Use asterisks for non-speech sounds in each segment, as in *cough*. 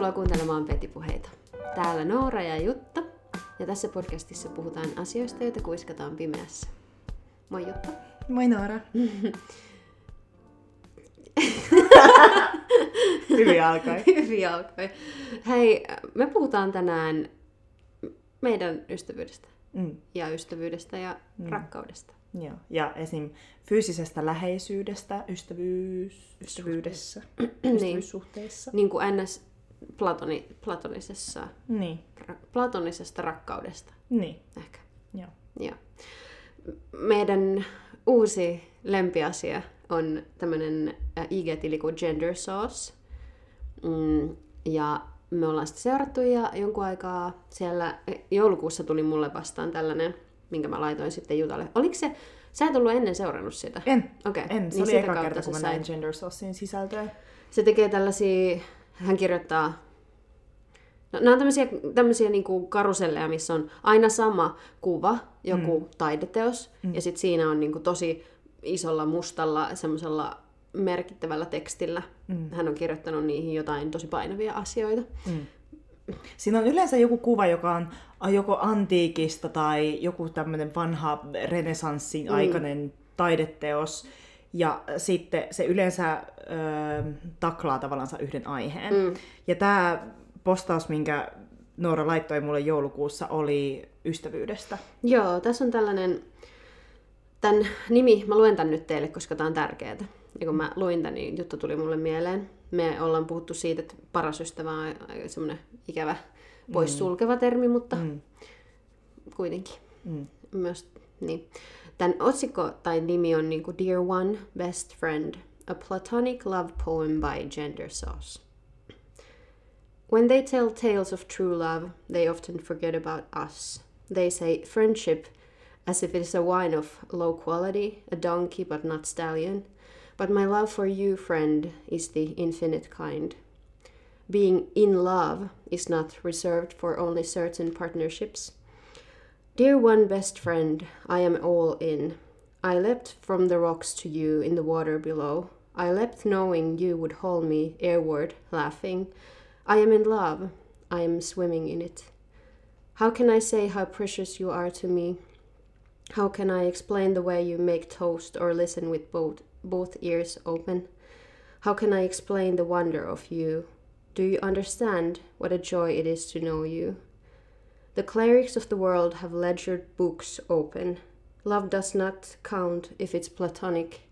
Tervetuloa kuuntelemaan Petipuheita. Täällä Noora ja Jutta. Ja tässä podcastissa puhutaan asioista, joita kuiskataan pimeässä. Moi Jutta. Moi Noora. *laughs* Hyvin alkoi. Hyvin alkoi. Hei, me puhutaan tänään meidän ystävyydestä. Mm. Ja ystävyydestä ja mm. rakkaudesta. Joo. Ja esim. fyysisestä läheisyydestä, ystävyys, ystävyydessä, *clears throat* ystävyyssuhteissa. Niin kuin ns. Platoni, platonisessa, Niin. ra, platonisesta rakkaudesta. Niin. Ehkä. Joo. Joo. Meidän uusi lempiasia on tämmöinen IG-tili kuin Gender Sauce. Mm, ja me ollaan sitä seurattu ja jonkun aikaa siellä joulukuussa tuli mulle vastaan tällainen, minkä mä laitoin sitten Jutalle. Oliko se, sä et ollut ennen seurannut sitä? En. Okei. En. Se niin oli eka kerta, kun mä näin Gender Saucein sisältöä. Se tekee tällaisia, hän kirjoittaa, no, nämä on tämmöisiä, tämmöisiä niin kuin karuselleja, missä on aina sama kuva, joku mm. taideteos, mm. ja sitten siinä on niin kuin tosi isolla mustalla semmoisella merkittävällä tekstillä. Mm. Hän on kirjoittanut niihin jotain tosi painavia asioita. Mm. Siinä on yleensä joku kuva, joka on joko antiikista tai joku tämmöinen vanha renesanssin aikainen taideteos. Ja sitten se yleensä ö, taklaa tavallaan yhden aiheen. Mm. Ja tämä postaus, minkä Noora laittoi mulle joulukuussa, oli ystävyydestä. Joo, tässä on tällainen, tämän nimi, mä luen tämän nyt teille, koska tämä on tärkeää. Ja kun mä luin tämän, niin juttu tuli mulle mieleen. Me ollaan puhuttu siitä, että paras ystävä on semmoinen ikävä, poissulkeva termi, mutta Mm. kuitenkin Mm. myös niin. Tämän otsikko tai nimi on niin kuin Dear One, Best Friend, a platonic love poem by Gender Sauce. When they tell tales of true love, they often forget about us. They say friendship as if it is a wine of low quality, a donkey but not stallion. But my love for you, friend, is the infinite kind. Being in love is not reserved for only certain partnerships. Dear one best friend, I am all in. I leapt from the rocks to you in the water below. I leapt knowing you would haul me airward, laughing. I am in love. I am swimming in it. How can I say how precious you are to me? How can I explain the way you make toast or listen with both, both ears open? How can I explain the wonder of you? Do you understand what a joy it is to know you? The clerics of the world have ledgered books open. Love does not count if it's platonic.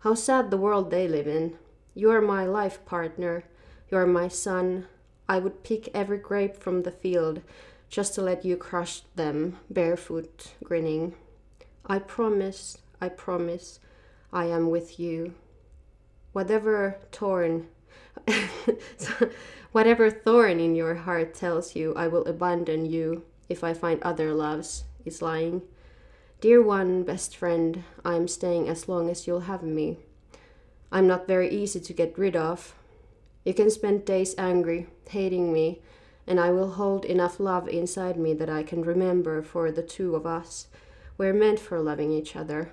How sad the world they live in. You are my life partner. You are my son. I would pick every grape from the field just to let you crush them, barefoot, grinning. I promise, I promise, I am with you. Whatever torn, *laughs* whatever thorn in your heart tells you I will abandon you if I find other loves is lying. Dear one, best friend, I am staying as long as you'll have me. I'm not very easy to get rid of. You can spend days angry, hating me, and I will hold enough love inside me that I can remember for the two of us. We're meant for loving each other.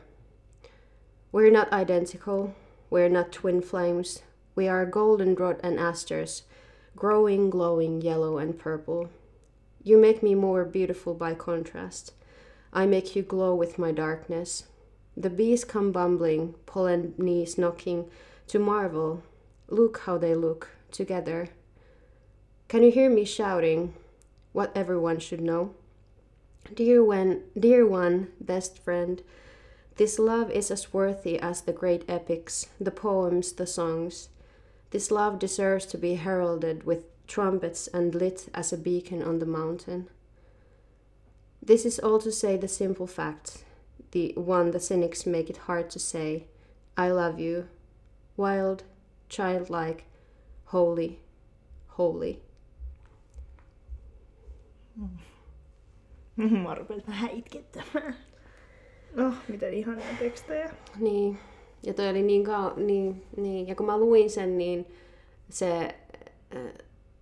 We're not identical. We're not twin flames. We are goldenrod and asters, growing, glowing yellow and purple. You make me more beautiful by contrast. I make you glow with my darkness. The bees come bumbling, pollen knees knocking, to marvel. Look how they look together. Can you hear me shouting what everyone should know? Dear one, dear one, best friend, this love is as worthy as the great epics, the poems, the songs. This love deserves to be heralded with trumpets and lit as a beacon on the mountain. This is all to say the simple fact, the one the cynics make it hard to say. I love you. Wild, childlike, holy, holy. Mä rupesin vähän itkettämään. Oh, miten ihania tekstejä. Niin, ja toi oli niin kau... Niin, niin. Ja kun mä luin sen, niin se, äh,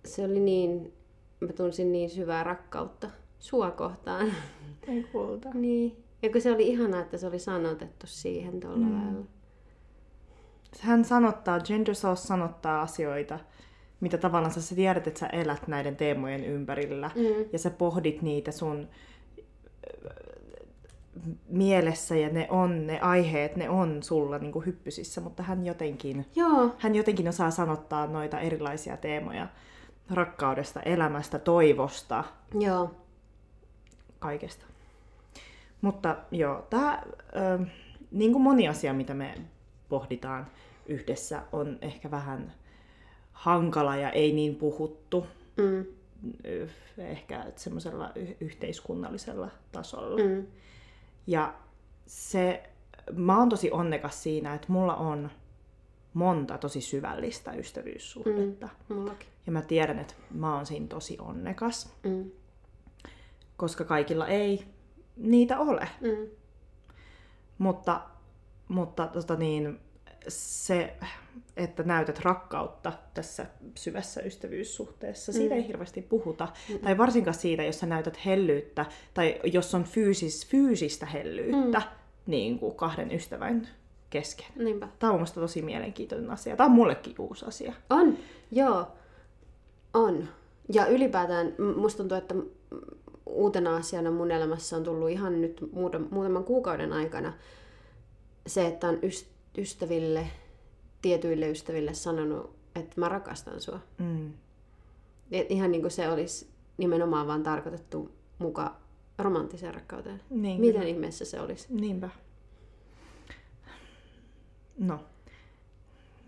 se oli niin... Mä tunsin niin syvää rakkautta sua kohtaan. Ei kulta. niin. Ja kun se oli ihanaa, että se oli sanotettu siihen tuolla mm. lailla. Hän sanottaa, Gender Sauce sanottaa asioita mitä tavallaan sä tiedät, että sä elät näiden teemojen ympärillä Mm. ja sä pohdit niitä sun mielessä ja ne on, ne aiheet, ne on sulla niin kuin hyppysissä, mutta hän jotenkin, Joo, hän jotenkin osaa sanottaa noita erilaisia teemoja rakkaudesta, elämästä, toivosta, joo. kaikesta. Mutta joo, tämä, niin kuin moni asia, mitä me pohditaan yhdessä, on ehkä vähän hankala ja ei niin puhuttu. Mm. Ehkä semmoisella yhteiskunnallisella tasolla. Mm. Ja se, mä oon tosi onnekas siinä, että mulla on monta tosi syvällistä ystävyyssuhdetta. Mm. Mullakin. Ja mä tiedän, että mä oon siinä tosi onnekas, Mm. koska kaikilla ei niitä ole. Mm. Mutta, mutta tota niin, se, että näytät rakkautta tässä syvässä ystävyyssuhteessa, siitä Mm. ei hirveästi puhuta. Tai varsinkaan siitä, jos sä näytät hellyyttä, tai jos on fyysis, fyysistä hellyyttä niin kuin kahden ystävän kesken. Niinpä. Tämä on mun mielestä tosi mielenkiintoinen asia. Tämä on mullekin uusi asia. On, joo. On. Ja ylipäätään musta tuntuu, että uutena asiana mun elämässä on tullut ihan nyt muutaman, kuukauden aikana se, että on yst- ystäville, tietyille ystäville sanonut, että mä rakastan sua. Mm. Et ihan niin kuin se olisi nimenomaan vaan tarkoitettu muka romanttiseen rakkauteen. Niin, Miten kyllä. ihmeessä se olisi? Niinpä. No.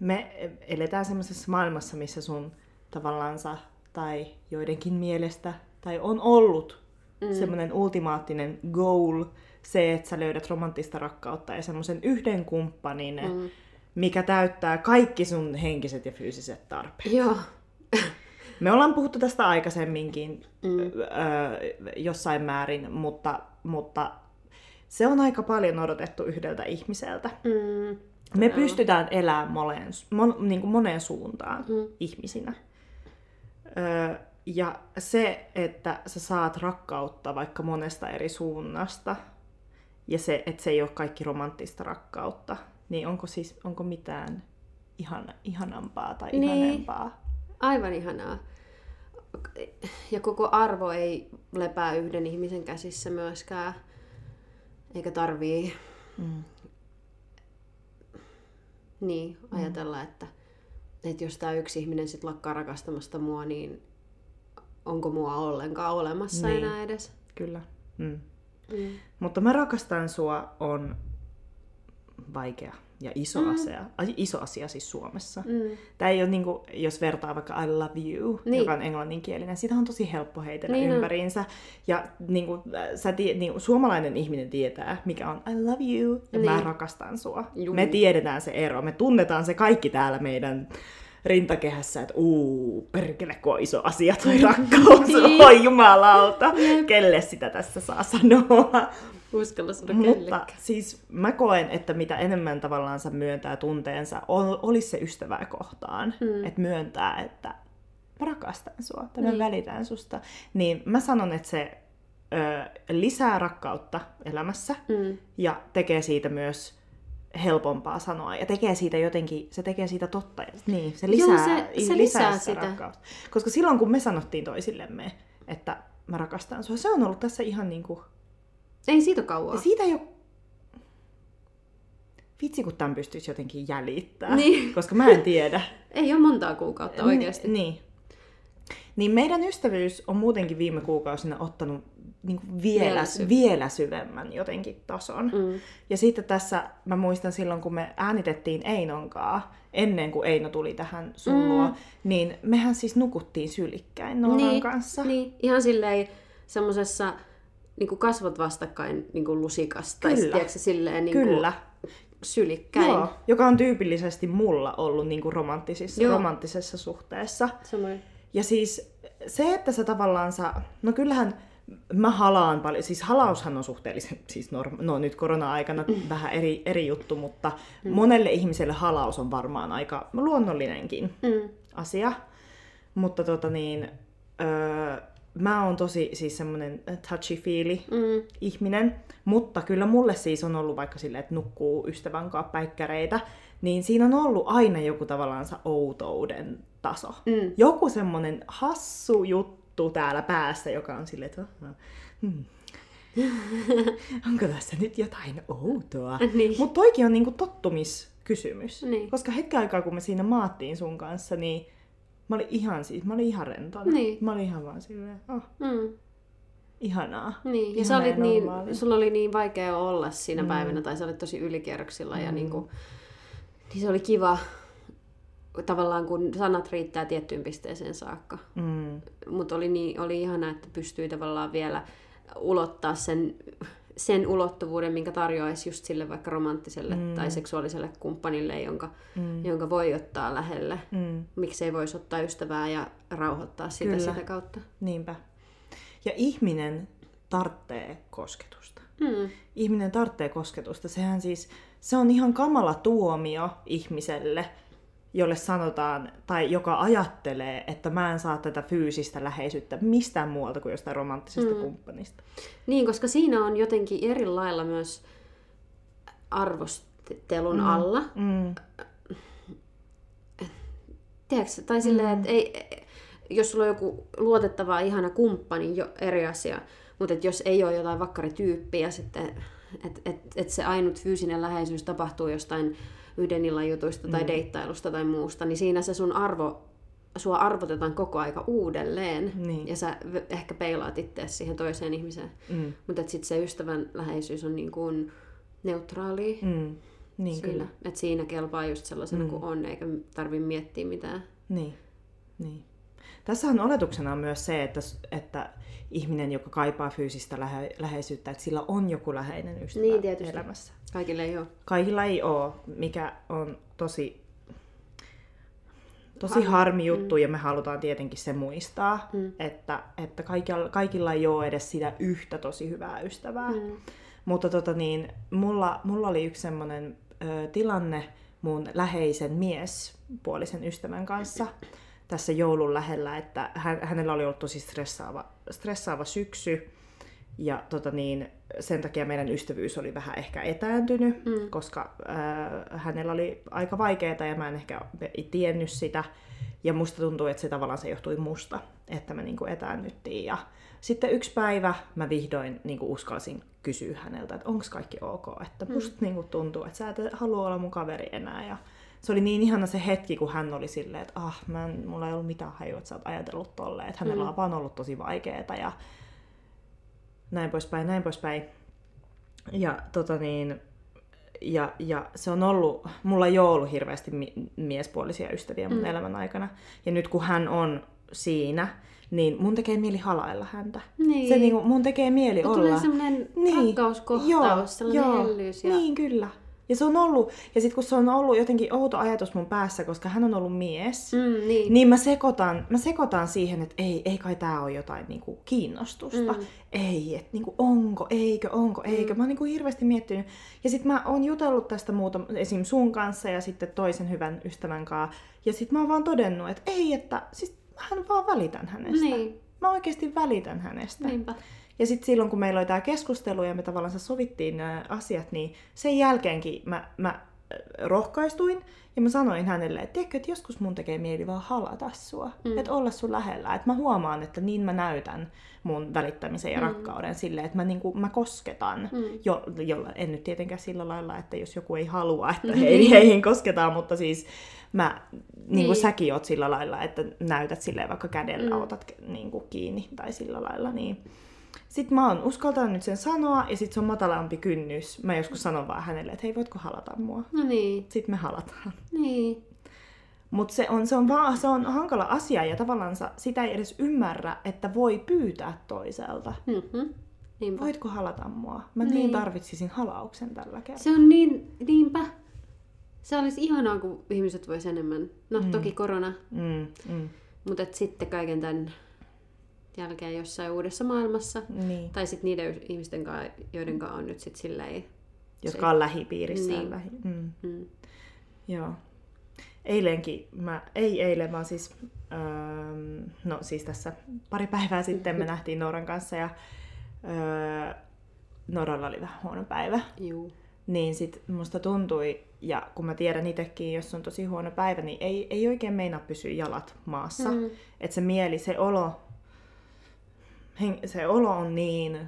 Me eletään semmoisessa maailmassa, missä sun tavallaansa tai joidenkin mielestä tai on ollut mm. semmoinen ultimaattinen goal, se, että sä löydät romanttista rakkautta ja semmoisen yhden kumppanin, mm. mikä täyttää kaikki sun henkiset ja fyysiset tarpeet. Joo. Me ollaan puhuttu tästä aikaisemminkin mm. öö, jossain määrin, mutta, mutta se on aika paljon odotettu yhdeltä ihmiseltä. Mm. Me pystytään elämään moneen, mon, niin kuin moneen suuntaan mm. ihmisinä. Öö, ja se, että sä saat rakkautta vaikka monesta eri suunnasta, ja se, että se ei ole kaikki romanttista rakkautta, niin onko siis onko mitään ihana, ihanampaa tai Niin. ihanempaa? Aivan ihanaa. Ja koko arvo ei lepää yhden ihmisen käsissä myöskään. Eikä tarvii Mm. niin ajatella, että, että jos tämä yksi ihminen sitten lakkaa rakastamasta mua, niin onko mua ollenkaan olemassa Niin. enää edes. Kyllä. Mm. Mm. Mutta mä rakastan sua on vaikea ja iso, mm. asia, iso asia siis Suomessa. Mm. Tämä ei ole, niin kuin, jos vertaa vaikka I love you, Niin. niin. joka on englanninkielinen, sitä on tosi helppo heitellä Niin niin on. ympäriinsä. Ja niin kuin, sä tie, niin, kuin, suomalainen ihminen tietää, mikä on I love you ja niin. mä Niin. rakastan sua. Juu. Me tiedetään se ero, me tunnetaan se kaikki täällä meidän rintakehässä, että uu, perkele, kun on iso asia toi rakkaus, *laughs* Niin. oi jumalauta, kelle sitä tässä saa sanoa. Uskalla sanoa Mutta siis mä koen, että mitä enemmän tavallaan sä myöntää tunteensa, ol, olisi se ystävää kohtaan, mm. että myöntää, että mä rakastan sua tai mä Niin. välitän susta, niin mä sanon, että se ö, lisää rakkautta elämässä Mm. ja tekee siitä myös helpompaa sanoa ja tekee siitä jotenkin, se tekee siitä totta. Niin, se Joo, lisää, se- se lisää sitä. rakkautta. Koska silloin kun me sanottiin toisillemme, että mä rakastan sua, se on ollut tässä ihan niin kuin Ei siitä ja siitä ole... Vitsi, kun tämän pystyisi jotenkin jäljittämään. Niin. *laughs* Koska mä en tiedä. Ei ole montaa kuukautta oikeasti. Niin. Niin meidän ystävyys on muutenkin viime kuukausina ottanut niin kuin vielä, Vielä syv- vielä syvemmän jotenkin tason. Mm. Ja sitten tässä mä muistan silloin, kun me äänitettiin Einonkaa, ennen kuin Eino tuli tähän sun luo, Mm. niin mehän siis nukuttiin sylikkäin Nooran niin, kanssa. Niin, ihan silleen semmosessa niin kasvot vastakkain niin kuin lusikasta. Tai Kyllä. sit, tiedätkö, silleen niin Kyllä. sylikkäin. Joo, joka on tyypillisesti mulla ollut niin kuin romanttisissa, Joo. romanttisessa suhteessa. Samoin. Ja siis se, että sä tavallaan sä, no kyllähän mä halaan paljon, siis halaushan on suhteellisen, *laughs* siis norma, no nyt korona-aikana vähän eri, eri juttu, mutta mm. monelle ihmiselle halaus on varmaan aika luonnollinenkin Mm. asia. Mutta tota niin, öö, mä oon tosi siis semmonen touchy-feely Mm. ihminen, mutta kyllä mulle siis on ollut vaikka silleen, että nukkuu ystävän kanssa päikkäreitä, niin siinä on ollut aina joku tavallaan outouden taso. Mm. Joku semmonen hassu juttu täällä päässä, joka on silleen, että "Ah, hmm. onko tässä nyt jotain outoa? Niin. Mutta toikin on niinku tottumiskysymys. Niin. Koska hetken aikaa, kun me siinä maattiin sun kanssa, niin mä olin ihan siis, mä olin ihan rentona. Niin. Mä olin ihan vaan silleen, oh, Mm. ihanaa. Niin, ja sä olit niin, sulla oli niin vaikea olla siinä mm. päivänä, tai sä olit tosi ylikierroksilla, mm. ja niin, kuin, niin se oli kiva, tavallaan kun sanat riittää tiettyyn pisteeseen saakka. Mm. Mutta oli, niin, oli ihana, että pystyi tavallaan vielä ulottaa sen, sen ulottuvuuden, minkä tarjoaisi just sille vaikka romanttiselle mm. tai seksuaaliselle kumppanille, jonka, mm. jonka voi ottaa lähelle. Mm. Miksei voisi ottaa ystävää ja rauhoittaa sitä Kyllä. sitä kautta. Niinpä. Ja ihminen tarttee kosketusta. Mm. Ihminen tarttee kosketusta. Sehän siis, se on ihan kamala tuomio ihmiselle, jolle sanotaan, tai joka ajattelee, että mä en saa tätä fyysistä läheisyyttä mistään muualta kuin jostain romanttisesta mm. kumppanista. Niin, koska siinä on jotenkin eri lailla myös arvostelun mm. alla. Mm. Tiedätkö, tai silleen, että ei, jos sulla on joku luotettava, ihana kumppani, jo eri asia, mutta et jos ei ole jotain vakkarityyppiä sitten, että et, et se ainut fyysinen läheisyys tapahtuu jostain yhden illan jutuista tai deittailusta tai muusta, niin siinä se sun arvo, sua arvotetaan koko aika uudelleen. Niin. Ja sä ehkä peilaat itseäsi siihen toiseen ihmiseen. Mm. Mutta sitten se ystävän läheisyys on niin kuin neutraali. Mm. Niin Sillä, kyllä. että siinä kelpaa just sellaisena mm. kuin on, eikä tarvi miettiä mitään. Niin. niin. Tässähän oletuksena on myös se, että, että ihminen, joka kaipaa fyysistä lähe, läheisyyttä, että sillä on joku läheinen ystävä Niin, tietysti. elämässä. Kaikille ei ole. Kaikilla ei ole, mikä on tosi, tosi harmi juttu, mm. ja me halutaan tietenkin se muistaa, mm. että, että kaikilla, kaikilla ei ole edes sitä yhtä tosi hyvää ystävää. Mm. Mutta tota niin, mulla, mulla oli yksi semmoinen ö, tilanne mun läheisen miespuolisen ystävän kanssa tässä joulun lähellä, että hän, hänellä oli ollut tosi stressaava, stressaava syksy, ja tota niin, sen takia meidän ystävyys oli vähän ehkä etääntynyt, mm. koska äh, hänellä oli aika vaikeaa ja mä en ehkä tiennyt sitä. Ja musta tuntuu, että se tavallaan se johtui musta, että me niinku etäännyttiin. Ja sitten yksi päivä mä vihdoin niinku uskalsin kysyä häneltä, että onko kaikki ok. Että musta mm. niinku tuntuu, että sä et halua olla mun kaveri enää. Ja se oli niin ihana se hetki, kun hän oli silleen, että ah, mä en, mulla ei ollut mitään hajua, että sä oot ajatellut tolleen. Että hänellä Mm. on vaan ollut tosi vaikeeta ja näin poispäin, näin poispäin. Ja tota niin, ja, ja se on ollut, mulla ei ole ollut hirveästi mi- miespuolisia ystäviä mun mm. elämän aikana. Ja nyt kun hän on siinä, niin mun tekee mieli halailla häntä. Niin. Se niinku, mun tekee mieli Mutta olla. tulee semmoinen niin. rakkauskohtaus, sellainen hellyys. Ja... Niin, kyllä. Ja se on ollut, ja sitten kun se on ollut jotenkin outo ajatus mun päässä, koska hän on ollut mies, Mm, niin. niin mä sekoitan, mä sekoitan siihen, että ei, ei kai tää ole jotain niinku kiinnostusta. Mm. Ei, että niinku onko, eikö, onko, eikö. Mä oon niinku hirveästi miettinyt. Ja sitten mä oon jutellut tästä muuta esim. sun kanssa ja sitten toisen hyvän ystävän kanssa. Ja sitten mä oon vaan todennut, että ei, että siis mähän vaan välitän hänestä. Niin. Mä oikeasti välitän hänestä. Niinpä. Ja sitten silloin, kun meillä oli tämä keskustelu ja me tavallaan sovittiin nämä asiat, niin sen jälkeenkin mä, mä rohkaistuin ja mä sanoin hänelle, että tiedätkö, että joskus mun tekee mieli vaan halata sua, mm. että olla sun lähellä. Että mä huomaan, että niin mä näytän mun välittämisen ja mm. rakkauden silleen, että mä, niinku, mä kosketan, mm. jo, jolla, en nyt tietenkään sillä lailla, että jos joku ei halua, että heihin, heihin *laughs* kosketaan, mutta siis mä, niin kuin Niin. säkin oot sillä lailla, että näytät silleen vaikka kädellä mm. otat niin kuin kiinni tai sillä lailla, niin sitten mä oon uskaltanut nyt sen sanoa, ja sitten se on matalampi kynnys. Mä joskus sanon vaan hänelle, että hei, voitko halata mua? No niin. Sitten me halataan. Niin. Mutta se on, se, on vaan, se on hankala asia, ja tavallaan sitä ei edes ymmärrä, että voi pyytää toiselta. Mm-hmm. Niinpä. Voitko halata mua? Mä niin, Niin. tarvitsisin halauksen tällä kertaa. Se on niin, niinpä. Se olisi ihanaa, kun ihmiset vois enemmän. No mm. toki korona, Mm, mm, mutta et sitten kaiken tämän jälkeen jossain uudessa maailmassa. niin. Tai sitten niiden ihmisten kanssa, joiden kanssa on nyt sitten silleen... Jotka on lähipiirissä. Niin. Lähi, mm. Mm. Joo. Eilenkin, mä, ei eilen, vaan siis, öö, no siis tässä pari päivää sitten me *laughs* nähtiin Nooran kanssa ja öö, Nooralla oli vähän huono päivä. Juu. Niin sit musta tuntui, ja kun mä tiedän itsekin, jos on tosi huono päivä, niin ei, ei oikein meinaa pysyä jalat maassa. Mm. Että se mieli, se olo, se olo on niin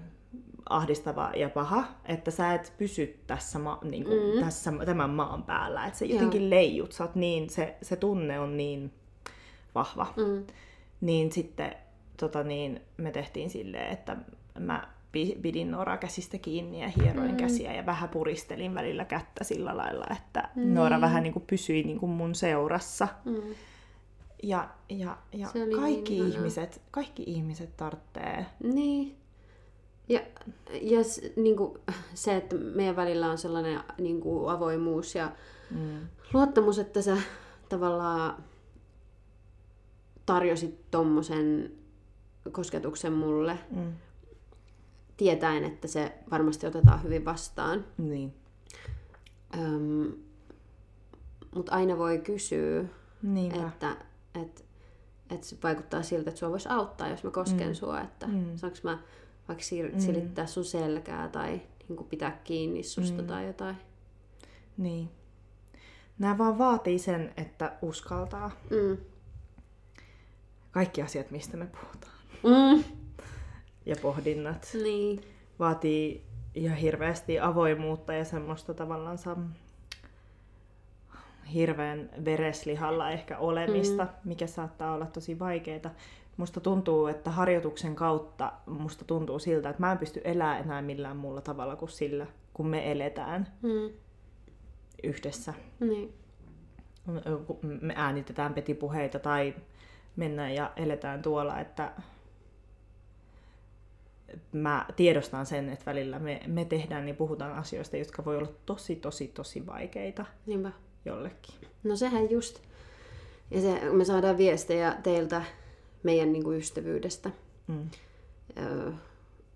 ahdistava ja paha, että sä et pysy tässä, ma- niin kuin, Mm. tässä tämän maan päällä. Että sä Joo. jotenkin leijut, sä oot niin, se, se tunne on niin vahva. Mm. Niin sitten tota niin, me tehtiin silleen, että mä pi- pidin Noora käsistä kiinni ja hieroin Mm. käsiä ja vähän puristelin välillä kättä sillä lailla, että Niin. Noora vähän niin kuin pysyi niin kuin mun seurassa. Mm. Ja, ja, ja kaikki, niin ihmiset, kaikki ihmiset tarvitsee. Niin. Ja, ja niin kuin, se, että meidän välillä on sellainen niin kuin, avoimuus ja Mm. luottamus, että sä tavallaan tarjosit tommosen kosketuksen mulle, Mm. tietäen, että se varmasti otetaan hyvin vastaan. Niin. Öm, Mutta aina voi kysyä, Niinpä. että, että, että se vaikuttaa siltä, että sua voisi auttaa, jos mä kosken Mm. sua, että Mm. saanko mä vaikka siir- Mm. silittää sun selkää tai niin kuin pitää kiinni susta Mm. tai jotain. Niin. Nämä vaan vaatii sen, että uskaltaa. Mm. Kaikki asiat, mistä me puhutaan. Mm. Ja pohdinnat. Niin. vaatii ihan hirveästi avoimuutta ja semmoista tavallaan hirveän vereslihalla ehkä olemista, mm. mikä saattaa olla tosi vaikeaa. Musta tuntuu, että harjoituksen kautta musta tuntuu siltä, että mä en pysty elämään enää millään muulla tavalla kuin sillä, kun me eletään Mm. yhdessä. Niin. Me äänitetään petipuheita tai mennään ja eletään tuolla, että mä tiedostan sen, että välillä me, me tehdään niin puhutaan asioista, jotka voi olla tosi, tosi, tosi vaikeita Niinpä. Jollekin. No sehän just. Ja se, me saadaan viestejä teiltä meidän niin kuin ystävyydestä. Mm. Öö,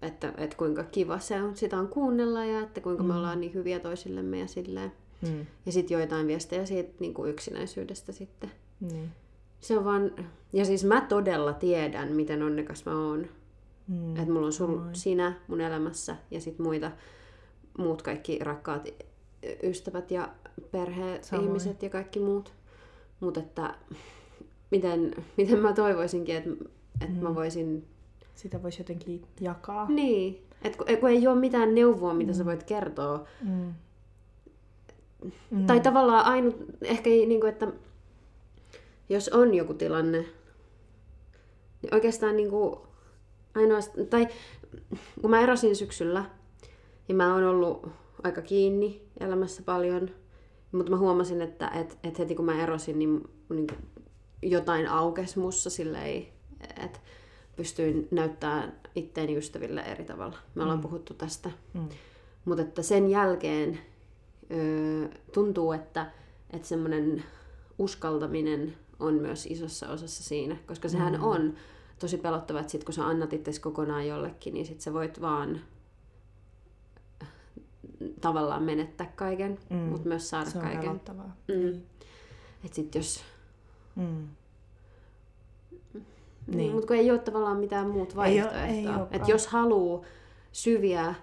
että, että kuinka kiva se on, sitä on kuunnella ja että kuinka me Mm. ollaan niin hyviä toisillemme ja silleen. Mm. Ja sitten joitain viestejä siitä niin kuin yksinäisyydestä sitten. Niin. Se on vaan... Ja siis mä todella tiedän, miten onnekas mä oon. Mm. Että mulla on sul, Samoin. sinä mun elämässä ja sitten muita, muut kaikki rakkaat ystävät ja perhe, Samoin. ihmiset ja kaikki muut. Mutta että miten, miten mä toivoisinkin, että, että mä Mm. voisin... Sitä voisi jotenkin jakaa. Niin, että kun, kun ei ole mitään neuvoa, mitä sä voit kertoa. Mm. Mm. Tai tavallaan ainut, ehkä niin kuin, että jos on joku tilanne, niin oikeastaan niin kuin ainoastaan, tai kun mä erosin syksyllä, niin mä oon ollut aika kiinni elämässä paljon, mutta mä huomasin, että et, et heti kun mä erosin, niin, niin jotain aukesi mussa silleen, että pystyin näyttämään itteeni ystäville eri tavalla. Me ollaan Mm. puhuttu tästä. Mm. Mutta että sen jälkeen öö, tuntuu, että, että semmoinen uskaltaminen on myös isossa osassa siinä, koska sehän Mm. on tosi pelottava, että sit kun sä annat itsesi kokonaan jollekin, niin sit sä voit vaan tavallaan menettää kaiken, Mm. mutta myös saada Se on kaiken. pelottavaa. Mm. Niin. Et sit jos, Mm. niin. Niin. mutta kun ei ole tavallaan mitään muut vaihtoehtoa. että jos haluaa syviä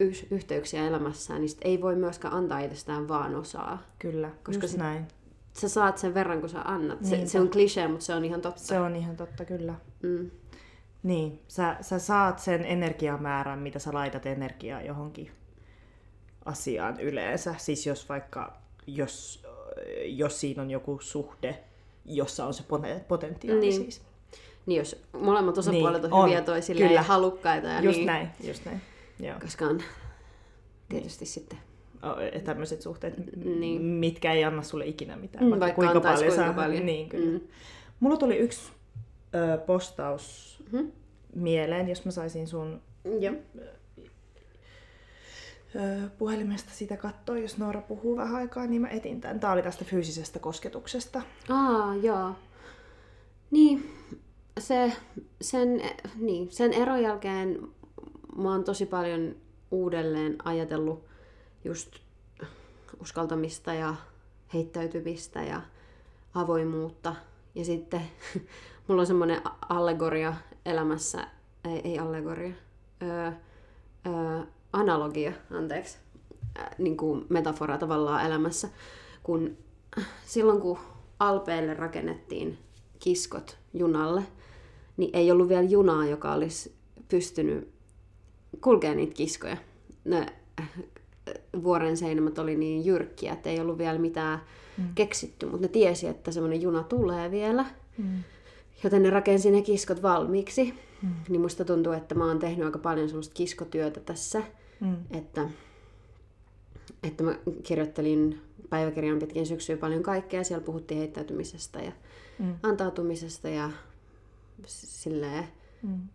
yh- yhteyksiä elämässään, niin sit ei voi myöskään antaa itsestään vaan osaa. Kyllä, Koska just sit- näin. Sä saat sen verran, kun sä annat. Se, Niinpä. se on klisee, mutta se on ihan totta. Se on ihan totta, kyllä. Mm. Niin, sä, sä saat sen energiamäärän, mitä sä laitat energiaa johonkin asiaan yleensä. Siis jos vaikka, jos, jos siinä on joku suhde, jossa on se poten- potentiaali Niin. siis. Niin jos molemmat osapuolet Niin, on, hyviä toisilleen Kyllä. ja halukkaita. Ja Just niin, näin, just näin. Joo. Koska on tietysti sitten. Tämmöiset suhteet, Niin. niin. mitkä ei anna sulle ikinä mitään. Mm, vaikka vaikka kuinka paljon kuinka sä... paljon. Niin, kyllä. Mm. Mulla tuli yksi ö, postaus Mhm. mieleen, jos mä saisin sun Joo. ö, puhelimesta sitä katsoa, jos Noora puhuu vähän aikaa, niin mä etin tämän. Tää oli tästä fyysisestä kosketuksesta. Aa, joo. Niin, se, sen, niin, sen eron jälkeen mä oon tosi paljon uudelleen ajatellut just uskaltamista ja heittäytymistä ja avoimuutta. Ja sitten *laughs* mulla on semmoinen allegoria elämässä, ei, ei allegoria, öö, öö, analogia, anteeksi. äh, niin kuin metafora tavallaan elämässä, kun silloin kun Alpeelle rakennettiin kiskot junalle, niin ei ollut vielä junaa, joka olisi pystynyt kulkemaan niitä kiskoja. Ne äh, vuoren seinämät oli niin jyrkkiä, että ei ollut vielä mitään mm. keksitty, mutta ne tiesi, että semmoinen juna tulee vielä. Mm. Joten ne rakensi ne kiskot valmiiksi. Mm. Niin musta tuntuu, että mä oon tehnyt aika paljon semmoista kiskotyötä tässä. Mm. Että, että mä kirjoittelin päiväkirjan pitkin syksyä paljon kaikkea. Siellä puhuttiin heittäytymisestä ja mm. antautumisesta ja silleen mm.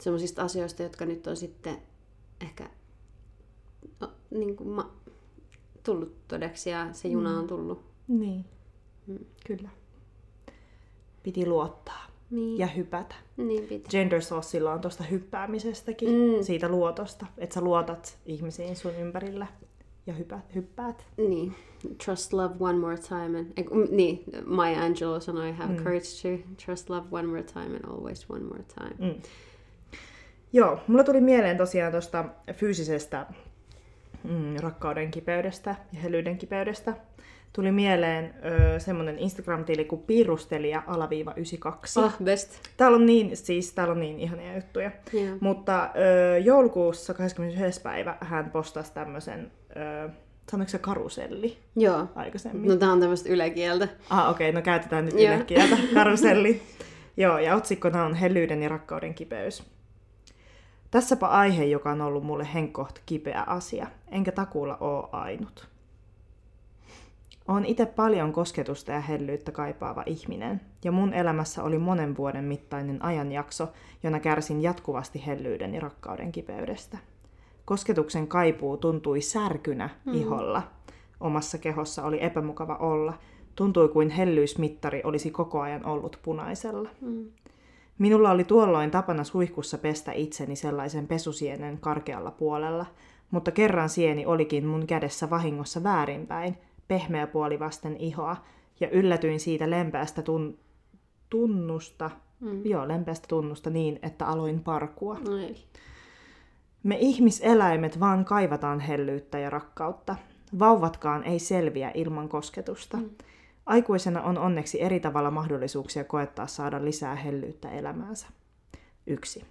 semmoisista asioista, jotka nyt on sitten ehkä no, niin kuin ma- tullut todeksi ja se juna mm. on tullut. Niin, mm. kyllä. Piti luottaa niin. ja hypätä. Niin pitää. Gender Saucilla on tuosta hyppäämisestäkin, mm. siitä luotosta, että sä luotat ihmisiin sun ympärillä ja hypäät. hyppäät. Niin. Trust love one more time. And, eh, niin, Maya Angelou sanoi, have mm. courage to trust love one more time and always one more time. Mm. Joo, mulla tuli mieleen tosiaan tuosta fyysisestä mm, rakkauden kipeydestä ja helyyden kipeydestä. Tuli mieleen ö, semmonen Instagram-tili kuin piirustelija alaviiva 92. Oh, best. Täällä on niin, siis täällä on niin ihania juttuja. Yeah. Mutta ö, joulukuussa 21. päivä hän postasi tämmöisen, sanoiko se karuselli? Joo. Aikaisemmin. No tää on tämmöistä ylekieltä. Ah, okei, okay, no käytetään nyt ylekieltä. *laughs* Karuselli. Joo, ja otsikkona on Helyyden ja rakkauden kipeys. Tässäpä aihe, joka on ollut mulle henkkoht kipeä asia, enkä takuulla oo ainut. Olen itse paljon kosketusta ja hellyyttä kaipaava ihminen, ja mun elämässä oli monen vuoden mittainen ajanjakso, jona kärsin jatkuvasti hellyyden ja rakkauden kipeydestä. Kosketuksen kaipuu tuntui särkynä mm. iholla. Omassa kehossa oli epämukava olla. Tuntui kuin hellyysmittari olisi koko ajan ollut punaisella. Mm. Minulla oli tuolloin tapana suihkussa pestä itseni sellaisen pesusienen karkealla puolella, mutta kerran sieni olikin mun kädessä vahingossa väärinpäin, pehmeä puoli vasten ihoa, ja yllätyin siitä lempeästä tun- tunnusta, mm. joo, lempeästä tunnusta niin, että aloin parkua. Ei. Me ihmiseläimet vaan kaivataan hellyyttä ja rakkautta. Vauvatkaan ei selviä ilman kosketusta. Mm. Aikuisena on onneksi eri tavalla mahdollisuuksia koettaa saada lisää hellyyttä elämäänsä. 1.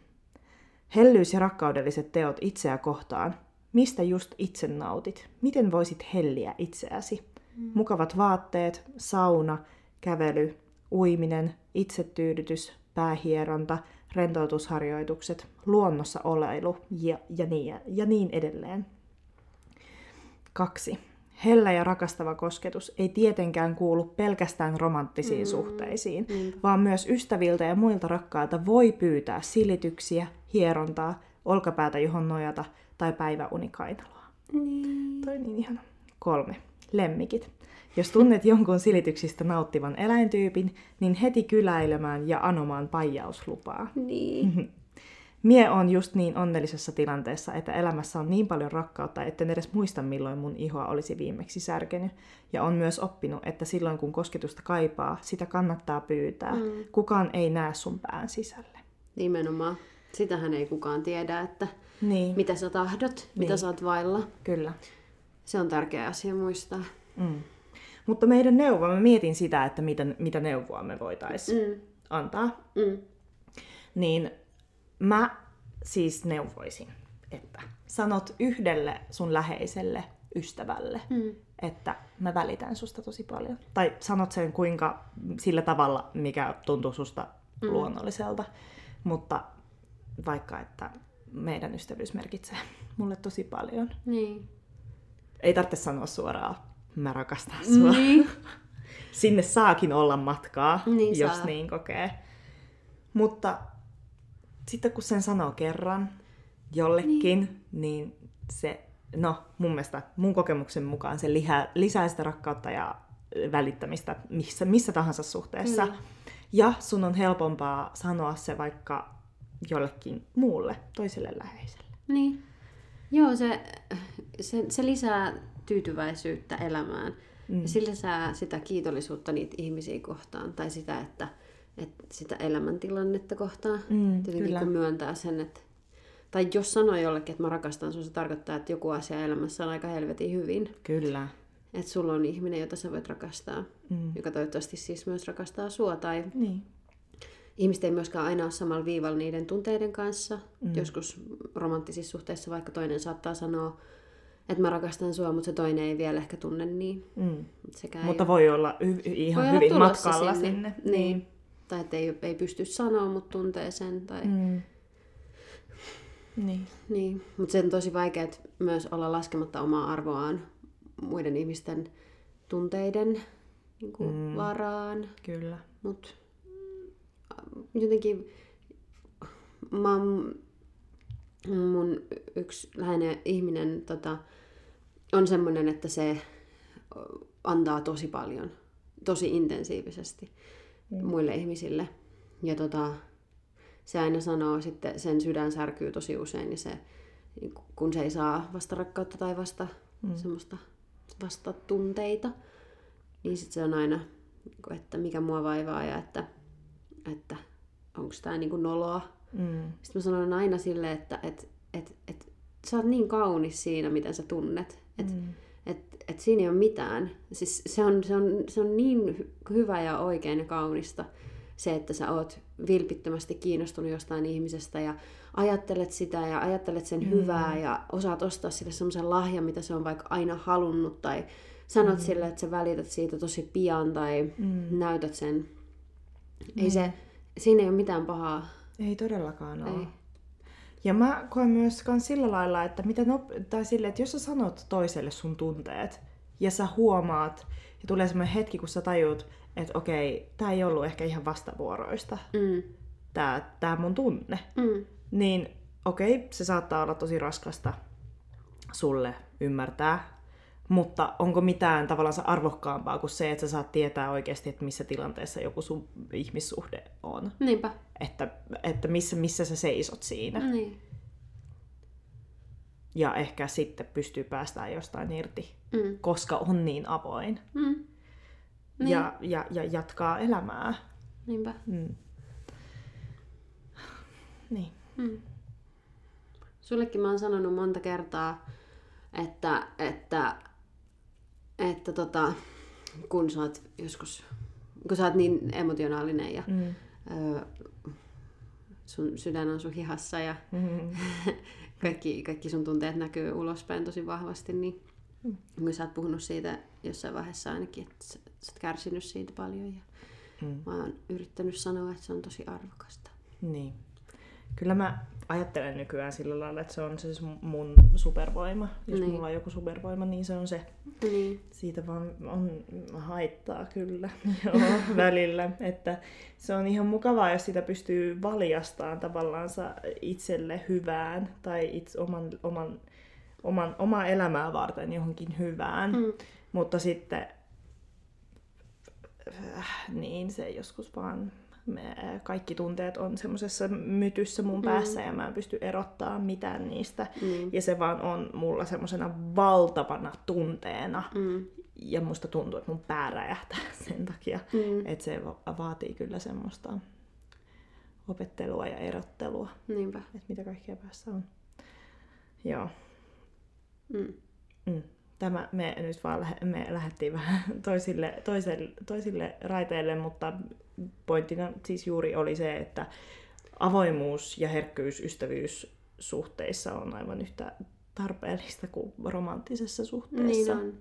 Hellyys ja rakkaudelliset teot itseä kohtaan. Mistä just itse nautit? Miten voisit helliä itseäsi? Mm. Mukavat vaatteet, sauna, kävely, uiminen, itsetyydytys, päähieronta, rentoutusharjoitukset, luonnossa oleilu ja, ja, niin, ja niin edelleen. 2. Hellä ja rakastava kosketus ei tietenkään kuulu pelkästään romanttisiin mm. suhteisiin, mm. vaan myös ystäviltä ja muilta rakkailta voi pyytää silityksiä, hierontaa, olkapäätä johon nojata tai päiväunikainaloa. Niin. Toi niin ihana. Kolme. Lemmikit. Jos tunnet jonkun silityksistä nauttivan eläintyypin, niin heti kyläilemään ja anomaan paijauslupaa. Niin. *laughs* Mie on just niin onnellisessa tilanteessa, että elämässä on niin paljon rakkautta, etten edes muista milloin mun ihoa olisi viimeksi särkenyt. Ja on myös oppinut, että silloin kun kosketusta kaipaa, sitä kannattaa pyytää. Mm. Kukaan ei näe sun pään sisälle. Nimenomaan. Sitähän ei kukaan tiedä, että niin. mitä sä tahdot, niin. mitä sä oot vailla. Kyllä. Se on tärkeä asia muistaa. Mm. Mutta meidän neuvo, mä mietin sitä, että mitä, mitä neuvoa me voitaisiin mm. antaa. Mm. Niin mä siis neuvoisin, että sanot yhdelle sun läheiselle ystävälle, mm. että mä välitän susta tosi paljon. Tai sanot sen kuinka sillä tavalla, mikä tuntuu susta mm. luonnolliselta. Mutta vaikka, että meidän ystävyys merkitsee *laughs* mulle tosi paljon. Niin. Ei tarvitse sanoa suoraan, mä rakastan sua. Niin. *laughs* Sinne saakin olla matkaa, niin jos saa. niin kokee. Mutta sitten kun sen sanoo kerran jollekin, niin, niin se, no mun mielestä, mun kokemuksen mukaan se lisää, lisää sitä rakkautta ja välittämistä missä, missä tahansa suhteessa. Niin. Ja sun on helpompaa sanoa se vaikka jollekin muulle, toiselle läheiselle. Niin. Joo, se, se, se lisää tyytyväisyyttä elämään. Mm. Ja sillä saa sitä kiitollisuutta niitä ihmisiä kohtaan. Tai sitä, että, että sitä elämäntilannetta kohtaan. Mm, Tietenkin kyllä. kun myöntää sen, että Tai jos sanoo jollekin, että mä rakastan sua, se tarkoittaa, että joku asia elämässä on aika helvetin hyvin. Kyllä. Että sulla on ihminen, jota sä voit rakastaa, Mm. joka toivottavasti siis myös rakastaa sua. Tai Niin. Ihmiset ei myöskään aina ole samalla viivalla niiden tunteiden kanssa. Mm. Joskus romanttisissa suhteissa vaikka toinen saattaa sanoa, että mä rakastan sua, mutta se toinen ei vielä ehkä tunne niin. Mm. Sekään Mutta ei voi olla ihan voi olla hyvin tulossa matkalla sinne. sinne. Niin. Tai että ei, ei pysty sanoa, mutta tuntee sen. Tai... Mm. Niin. Niin, mutta se on tosi vaikea myös olla laskematta omaa arvoaan muiden ihmisten tunteiden niin kuin mm. varaan. Kyllä. Mutta jotenkin mä oon- mun yksi läheinen ihminen tota, on semmoinen, että se antaa tosi paljon, tosi intensiivisesti mm. muille ihmisille. Ja tota, se aina sanoo sitten, sen sydän särkyy tosi usein ja se, niin kun se ei saa vasta rakkautta tai vasta mm. semmoista vasta tunteita, niin sitten se on aina, että mikä mua vaivaa ja että, että onko tämä niinku noloa. Mm. Sitten mä sanon aina sille, että et, et, et, sä oot niin kaunis siinä, miten sä tunnet. Että Mm. et, et siinä ei ole mitään. Siis se, on, se, on, se on niin hy- hyvä ja oikein ja kaunista se, että sä oot vilpittömästi kiinnostunut jostain ihmisestä ja ajattelet sitä ja ajattelet sen mm. hyvää ja osaat ostaa sille semmoisen lahjan, mitä se on vaikka aina halunnut tai sanot mm. sille, että sä välität siitä tosi pian tai mm. näytät sen. Ei se, siinä ei ole mitään pahaa. Ei todellakaan ole. Ei. Ja mä koen myös sillä lailla, että mitä nop- tai sille, että jos sä sanot toiselle sun tunteet ja sä huomaat ja tulee semmoinen hetki, kun sä tajut, että okei, tää ei ollut ehkä ihan vastavuoroista, Mm. tää, tää mun tunne, Mm. niin okei, se saattaa olla tosi raskasta sulle ymmärtää, mutta onko mitään tavallaan arvokkaampaa kuin se, että sä saat tietää oikeasti, että missä tilanteessa joku sun ihmissuhde on. Niinpä. Että, että missä, missä sä seisot siinä. Niin. Ja ehkä sitten pystyy päästään jostain irti, Mm. koska on niin avoin. Mm. Niin. Ja, ja, ja jatkaa elämää. Niinpä. Mm. Niin. Mm. Sullekin mä oon sanonut monta kertaa, että, että, että tota, kun sä oot joskus, kun sä oot niin emotionaalinen ja Mm. ö, sun sydän on sun hihassa ja Mm. *laughs* kaikki, kaikki sun tunteet näkyy ulospäin tosi vahvasti, niin Mm. kun sä oot puhunut siitä jossain vaiheessa ainakin, että sä, sä oot kärsinyt siitä paljon ja Mm. mä oon yrittänyt sanoa, että se on tosi arvokasta. Niin. Kyllä mä ajattelen nykyään sillä lailla, että se on se mun supervoima. Jos Niin. mulla on joku supervoima, niin se on se. Niin. Siitä vaan on haittaa kyllä *laughs* Joo, välillä. Että se on ihan mukavaa, jos sitä pystyy valjastamaan tavallaan itselle hyvään tai itse oman, oman, oman, omaa elämää varten johonkin hyvään. Mm. Mutta sitten äh, niin se joskus vaan kaikki tunteet on semmoisessa mytyssä mun päässä ja mä en pysty erottaa mitään niistä. Mm. Ja se vaan on mulla semmoisena valtavana tunteena. Mm. Ja musta tuntuu, että mun pää räjähtää *laughs* sen takia. Mm. Että se va- vaatii kyllä semmoista opettelua ja erottelua, Niinpä. että mitä kaikkea päässä on. Joo. Mm. Mm. Tämä, me nyt vaan lähe, me lähdettiin vähän *laughs* toisille, toiselle, toisille raiteille, mutta pointtina siis juuri oli se, että avoimuus ja herkkyys ystävyyssuhteissa on aivan yhtä tarpeellista kuin romanttisessa suhteessa. Niin on.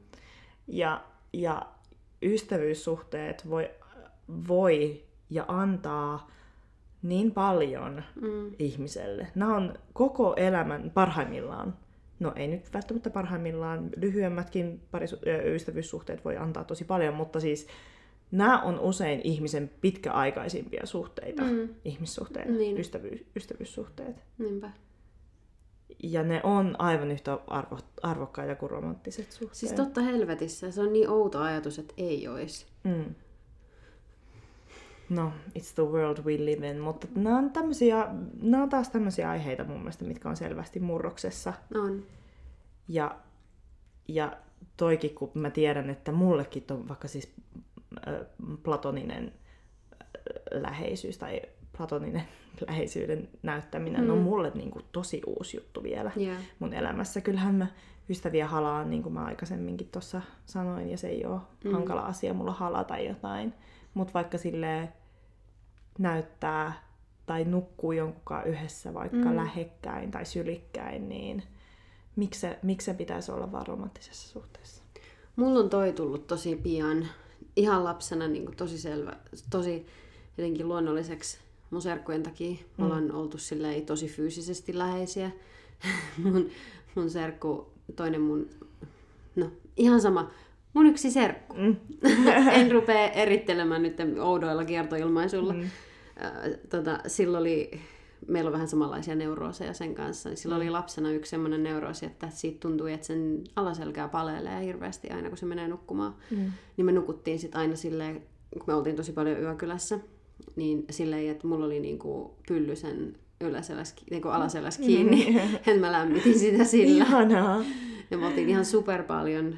Ja, ja ystävyyssuhteet voi, voi ja antaa niin paljon Mm. ihmiselle. Nämä on koko elämän parhaimmillaan. No ei nyt välttämättä parhaimmillaan, lyhyemmätkin parisu- ystävyyssuhteet voi antaa tosi paljon, mutta siis nämä on usein ihmisen pitkäaikaisimpia suhteita, Mm. ihmissuhteet, Niin. ystävyys, ystävyyssuhteet. Niinpä. Ja ne on aivan yhtä arvo, arvokkaita kuin romanttiset suhteet. Siis totta helvetissä, se on niin outo ajatus, että ei olisi. Mm. No, it's the world we live in, mutta nämä on, tämmösiä, nämä on taas tämmöisiä aiheita mun mielestä, mitkä on selvästi murroksessa. On. Ja, ja toikin, kun mä tiedän, että mullekin on vaikka siis platoninen äh, läheisyys tai platoninen *laughs* läheisyyden näyttäminen mm. on mulle niin kuin tosi uusi juttu vielä Yeah. mun elämässä. Kyllähän mä ystäviä halaan, niin kuin mä aikaisemminkin tuossa sanoin, ja se ei ole mm. hankala asia mulla halata jotain. Mutta vaikka sille näyttää tai nukkuu jonkunkaan yhdessä vaikka mm. lähekkäin tai sylikkäin, niin miksi se, miksi se pitäisi olla vaan romanttisessa suhteessa? Mulla on toi tullut tosi pian, ihan lapsena niin kuin tosi selvä, tosi jotenkin luonnolliseksi mun serkkujen takia. Me ollaan oltu silleen tosi fyysisesti läheisiä. *laughs* mun, mun serkku, toinen mun, no ihan sama, mun yksi serkku. Mm. *laughs* en rupea erittelemään nyt oudoilla kiertoilmaisuilla. Mm. Tota, silloin oli, meillä on vähän samanlaisia neurooseja sen kanssa, niin silloin oli lapsena yksi semmoinen neuroosi, että siitä tuntui, että sen alaselkää palelee hirveästi aina, kun se menee nukkumaan. Mm. Niin me nukuttiin sitten aina silleen, kun me oltiin tosi paljon yökylässä, niin silleen, että mulla oli niinku pylly sen yläseläs, niinku alaseläs kiinni, *laughs* että mä lämmitin sitä sillä. Ihanaa. Ja me oltiin ihan super paljon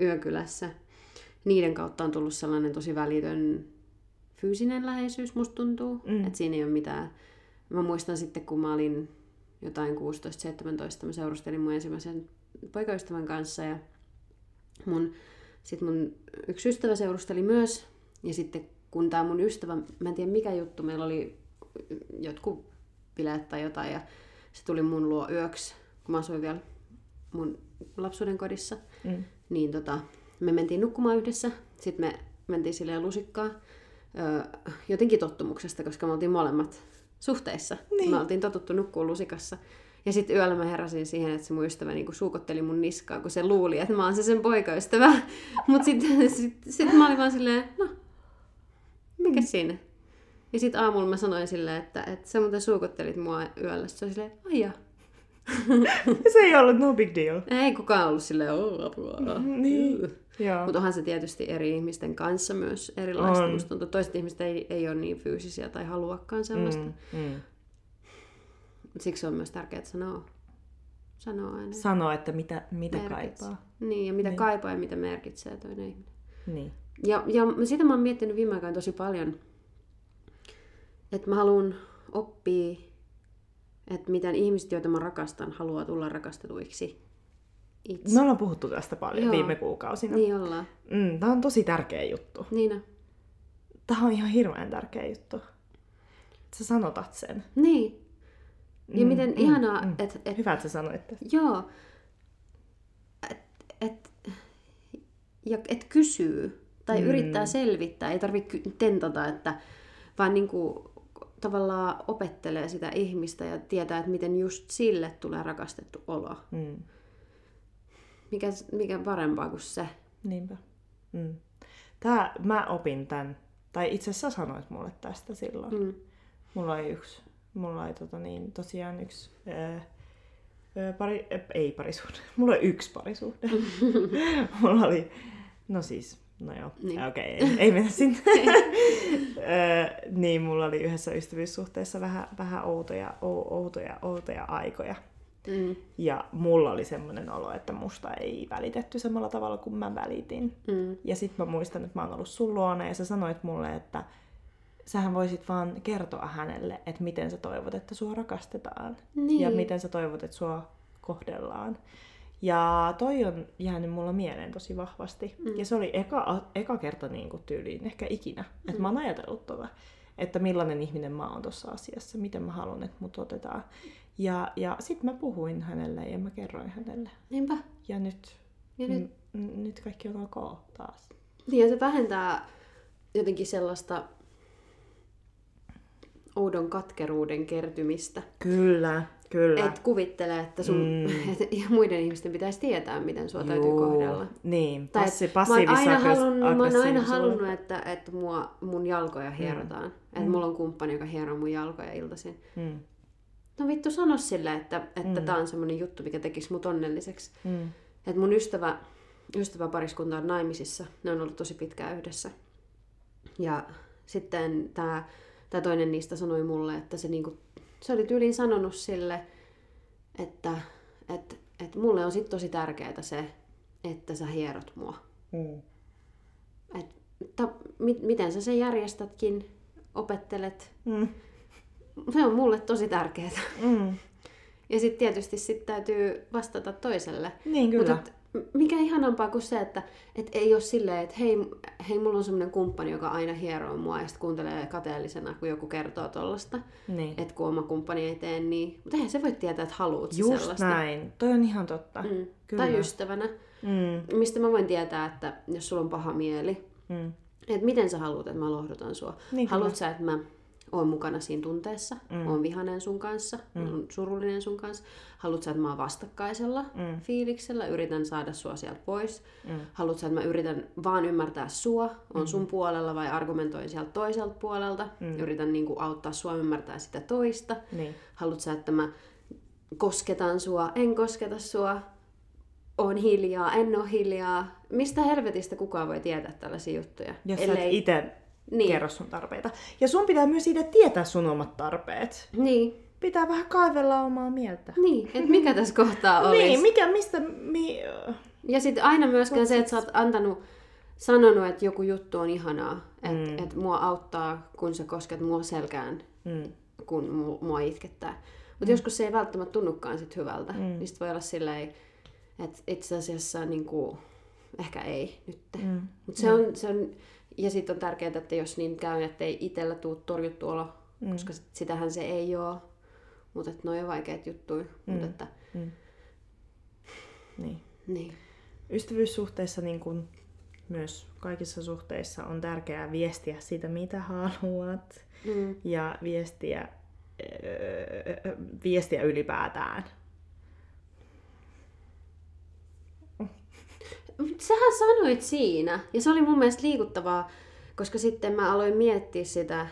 yökylässä. Niiden kautta on tullut sellainen tosi välitön fyysinen läheisyys, musta tuntuu. Mm. Että siinä ei ole mitään. Mä muistan sitten, kun mä olin jotain 16-17, mä seurustelin mun ensimmäisen poikaystävän kanssa ja mun, sit mun yksi ystävä seurusteli myös. Ja sitten kun tämä mun ystävä, mä en tiedä mikä juttu, meillä oli jotkut bileet tai jotain ja se tuli mun luo yöksi, kun mä asuin vielä mun lapsuuden kodissa. Mm. Niin tota, me mentiin nukkumaan yhdessä. Sitten me mentiin silleen lusikkaa. Öö, jotenkin tottumuksesta, koska me oltiin molemmat suhteissa. Niin. Me oltiin totuttu nukkua lusikassa. Ja sitten yöllä mä heräsin siihen, että se mun ystävä niinku suukotteli mun niskaa, kun se luuli, että mä oon se sen poikaystävä. *laughs* Mutta sitten sit, sit mä olin vaan silleen, no, mikä mm. siinä? Ja sitten aamulla mä sanoin silleen, että, että sä muuten suukottelit mua yöllä. Sitten se oli silleen, ai jaa. *laughs* se ei ollut no big deal. Ei kukaan ollut silleen, oo apua. Niin. Mutta onhan se tietysti eri ihmisten kanssa myös erilaista. On. Musta tuntuu, toiset ihmiset ei, ei ole niin fyysisiä tai haluakaan sellaista. Mm. Mm, siksi on myös tärkeää sanoa. Sanoa aina. Sano, että mitä, mitä merkitsee. kaipaa. Niin, ja mitä niin. kaipaa ja mitä merkitsee toinen ihminen. Niin. Ja, ja sitä mä oon miettinyt viime aikoina tosi paljon, että mä haluan oppia, että miten ihmiset, joita mä rakastan, haluaa tulla rakastetuiksi itse. Me ollaan puhuttu tästä paljon Joo. viime kuukausina. Niin ollaan. Mm, tämä on tosi tärkeä juttu. Niin on. Tämä on ihan hirveän tärkeä juttu. Sä sanotat sen. Niin. Ja Mm, miten mm, ihanaa, mm. että et, Hyvä, että sä sanoit tästä. Joo. Et, et, ja et kysyy tai Mm. yrittää selvittää. Ei tarvitse tentata, että vaan niinku tavallaan opettelee sitä ihmistä ja tietää, että miten just sille tulee rakastettu olo. Mm. Mikä, mikä parempaa kuin se. Niinpä. Mm. Tää, mä opin tämän, tai itse asiassa sanoit mulle tästä silloin. Mm. Mulla oli yksi, mulla oli tota niin, tosiaan yksi, ää, ää, pari, ää, ei parisuhde, *laughs* mulla oli yksi parisuhde. *laughs* mulla oli, no siis, no joo, Niin. okei, okay, ei, ei mennä *laughs* sinne. Ää, niin, mulla oli yhdessä ystävyyssuhteessa vähän, vähän outoja, ou, outoja, outoja aikoja. Mm. Ja mulla oli semmoinen olo, että musta ei välitetty samalla tavalla kuin mä välitin. Mm. Ja sit mä muistan, että mä oon ollut sun luona ja sä sanoit mulle, että sähän voisit vaan kertoa hänelle, että miten sä toivot, että sua rakastetaan. Niin. Ja miten sä toivot, että sua kohdellaan. Ja toi on jäänyt mulla mieleen tosi vahvasti. Mm. Ja se oli eka, eka kerta niin kuin tyyliin, ehkä ikinä, mm. että mä oon ajatellut tota, että millainen ihminen mä oon tuossa asiassa, miten mä haluan, että mut otetaan. Ja, ja sit mä puhuin hänelle ja mä kerroin hänelle. Niinpä. Ja nyt, Ja nyt, n- n- nyt kaikki on ok taas. niin ja se vähentää jotenkin sellaista oudon katkeruuden kertymistä. Kyllä, kyllä. Et kuvittele, että sun Mm. mm. *laughs* et, ja muiden ihmisten pitäisi tietää, miten sua täytyy kohdella. Niin, Tai passi, et mä oon aina passiivis halunnut, mä oon aina halunnut että, että mua, mun jalkoja hierotaan. Mm. Että mulla on kumppani, joka hieroo mun jalkoja iltaisin. Mm, No vittu sano sille, että, että Mm. tää on semmonen juttu, mikä tekisi mut onnelliseksi. mm, Että mun ystävä, ystävä pariskunta on naimisissa. Ne on ollut tosi pitkään yhdessä. Ja sitten tämä tää toinen niistä sanoi mulle, että se, niinku, se oli tyyliin sanonut sille, että et, et mulle on sit tosi tärkeää se, että sä hierot mua. mm, Et, ta, mi, miten sä sen järjestätkin, opettelet, mm. Se on mulle tosi tärkeää. Mm. Ja sitten tietysti sit täytyy vastata toiselle. Niin, kyllä. Mutta mikä ihanampaa kuin se, että et ei ole silleen, että hei, hei, mulla on semmoinen kumppani, joka aina hieroo mua ja sitten kuuntelee kateellisena, kun joku kertoo tollasta. Niin. Että kun oma kumppani ei tee niin. Mutta eihän se voi tietää, että haluut Just sellaista. näin. Toi on ihan totta. Mm. Kyllä. Tai ystävänä. Mm. Mistä mä voin tietää, että jos sulla on paha mieli, Mm. että miten sä haluat, että mä lohdutan sua. Niin. Haluat sä, että mä oon mukana siinä tunteessa, Mm. mm. oon vihanen sun kanssa, mm. oon surullinen sun kanssa. Haluat sä, että mä oon vastakkaisella Mm. fiiliksellä, yritän saada sua sieltä pois. Mm. Haluat sä, että mä yritän vaan ymmärtää sua, on sun puolella vai argumentoin sieltä toiselta puolelta. Mm. Yritän niin kuin, auttaa sua ymmärtää sitä toista. Niin. Haluat sä, että mä kosketan sua, en kosketa sua, on hiljaa, en ole hiljaa. Mistä helvetistä kukaan voi tietää tällaisia juttuja? Jos Ellei... itse Niin. niin. kerro sun tarpeita. Ja sun pitää myös itse tietää sun omat tarpeet. Niin, Pitää vähän kaivella omaa mieltä. niin. että mikä tässä kohtaa *laughs* olisi. Niin, mikä, mistä, mi... Ja sitten aina myöskään se, että sä oot antanut, sanonut, että joku juttu on ihanaa. Että mm. et mua auttaa, kun sä kosket mua selkään, Mm. kun mu- mua itkettää. Mutta mm. joskus se ei välttämättä tunnukaan sit hyvältä. Mm. Niin sit voi olla silleen, että itse asiassa niin kuin, ehkä ei nyt. Mm. Mutta se on, se on, ja sitten on tärkeää, että jos niin käy, että ei itsellä tule torjuttu olo, mm. koska sit- sitähän se ei ole. Mutta ne on vaikeat juttuja. Mm. Mutta että, Mm. Niin. niin. Ystävyyssuhteissa niin kuin myös kaikissa suhteissa on tärkeää viestiä siitä, mitä haluat. Mm. Ja viestiä, öö, viestiä ylipäätään. Sähän sanoit siinä, ja se oli mun mielestä liikuttavaa, koska sitten mä aloin miettiä sitä,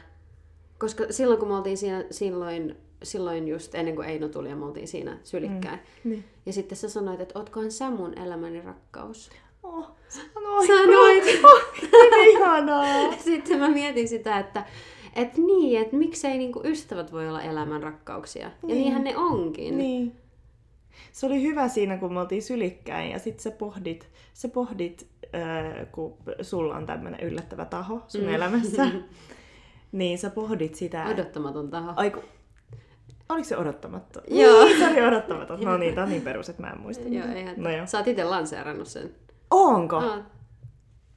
koska silloin kun me oltiin siinä, silloin, silloin just ennen kuin Eino tuli ja me oltiin siinä sylikkäin. Mm. Niin. Ja sitten sä sanoit, että ootkohan sä mun elämäni rakkaus. Oh, sanoin. Sanoit! Miten *laughs* ihanaa. Sitten mä mietin sitä, että et niin, että miksei niinku ystävät voi olla elämän rakkauksia. Ja Niin. niinhän ne onkin. Niin. Se oli hyvä siinä, kun me oltiin sylikkäin ja sit sä pohdit, sä pohdit äh, kun sulla on tämmönen yllättävä taho sun mm. elämässä, *laughs* niin sä pohdit sitä... Odottamaton taho. Ai, kun... Oliko se odottamaton? Joo. Niin, se oli odottamaton. No niin, tää on niin perus, että mä en muista. Joo, eihän. No joo. Sä oot itse lanseerannut sen. Onko? Ah,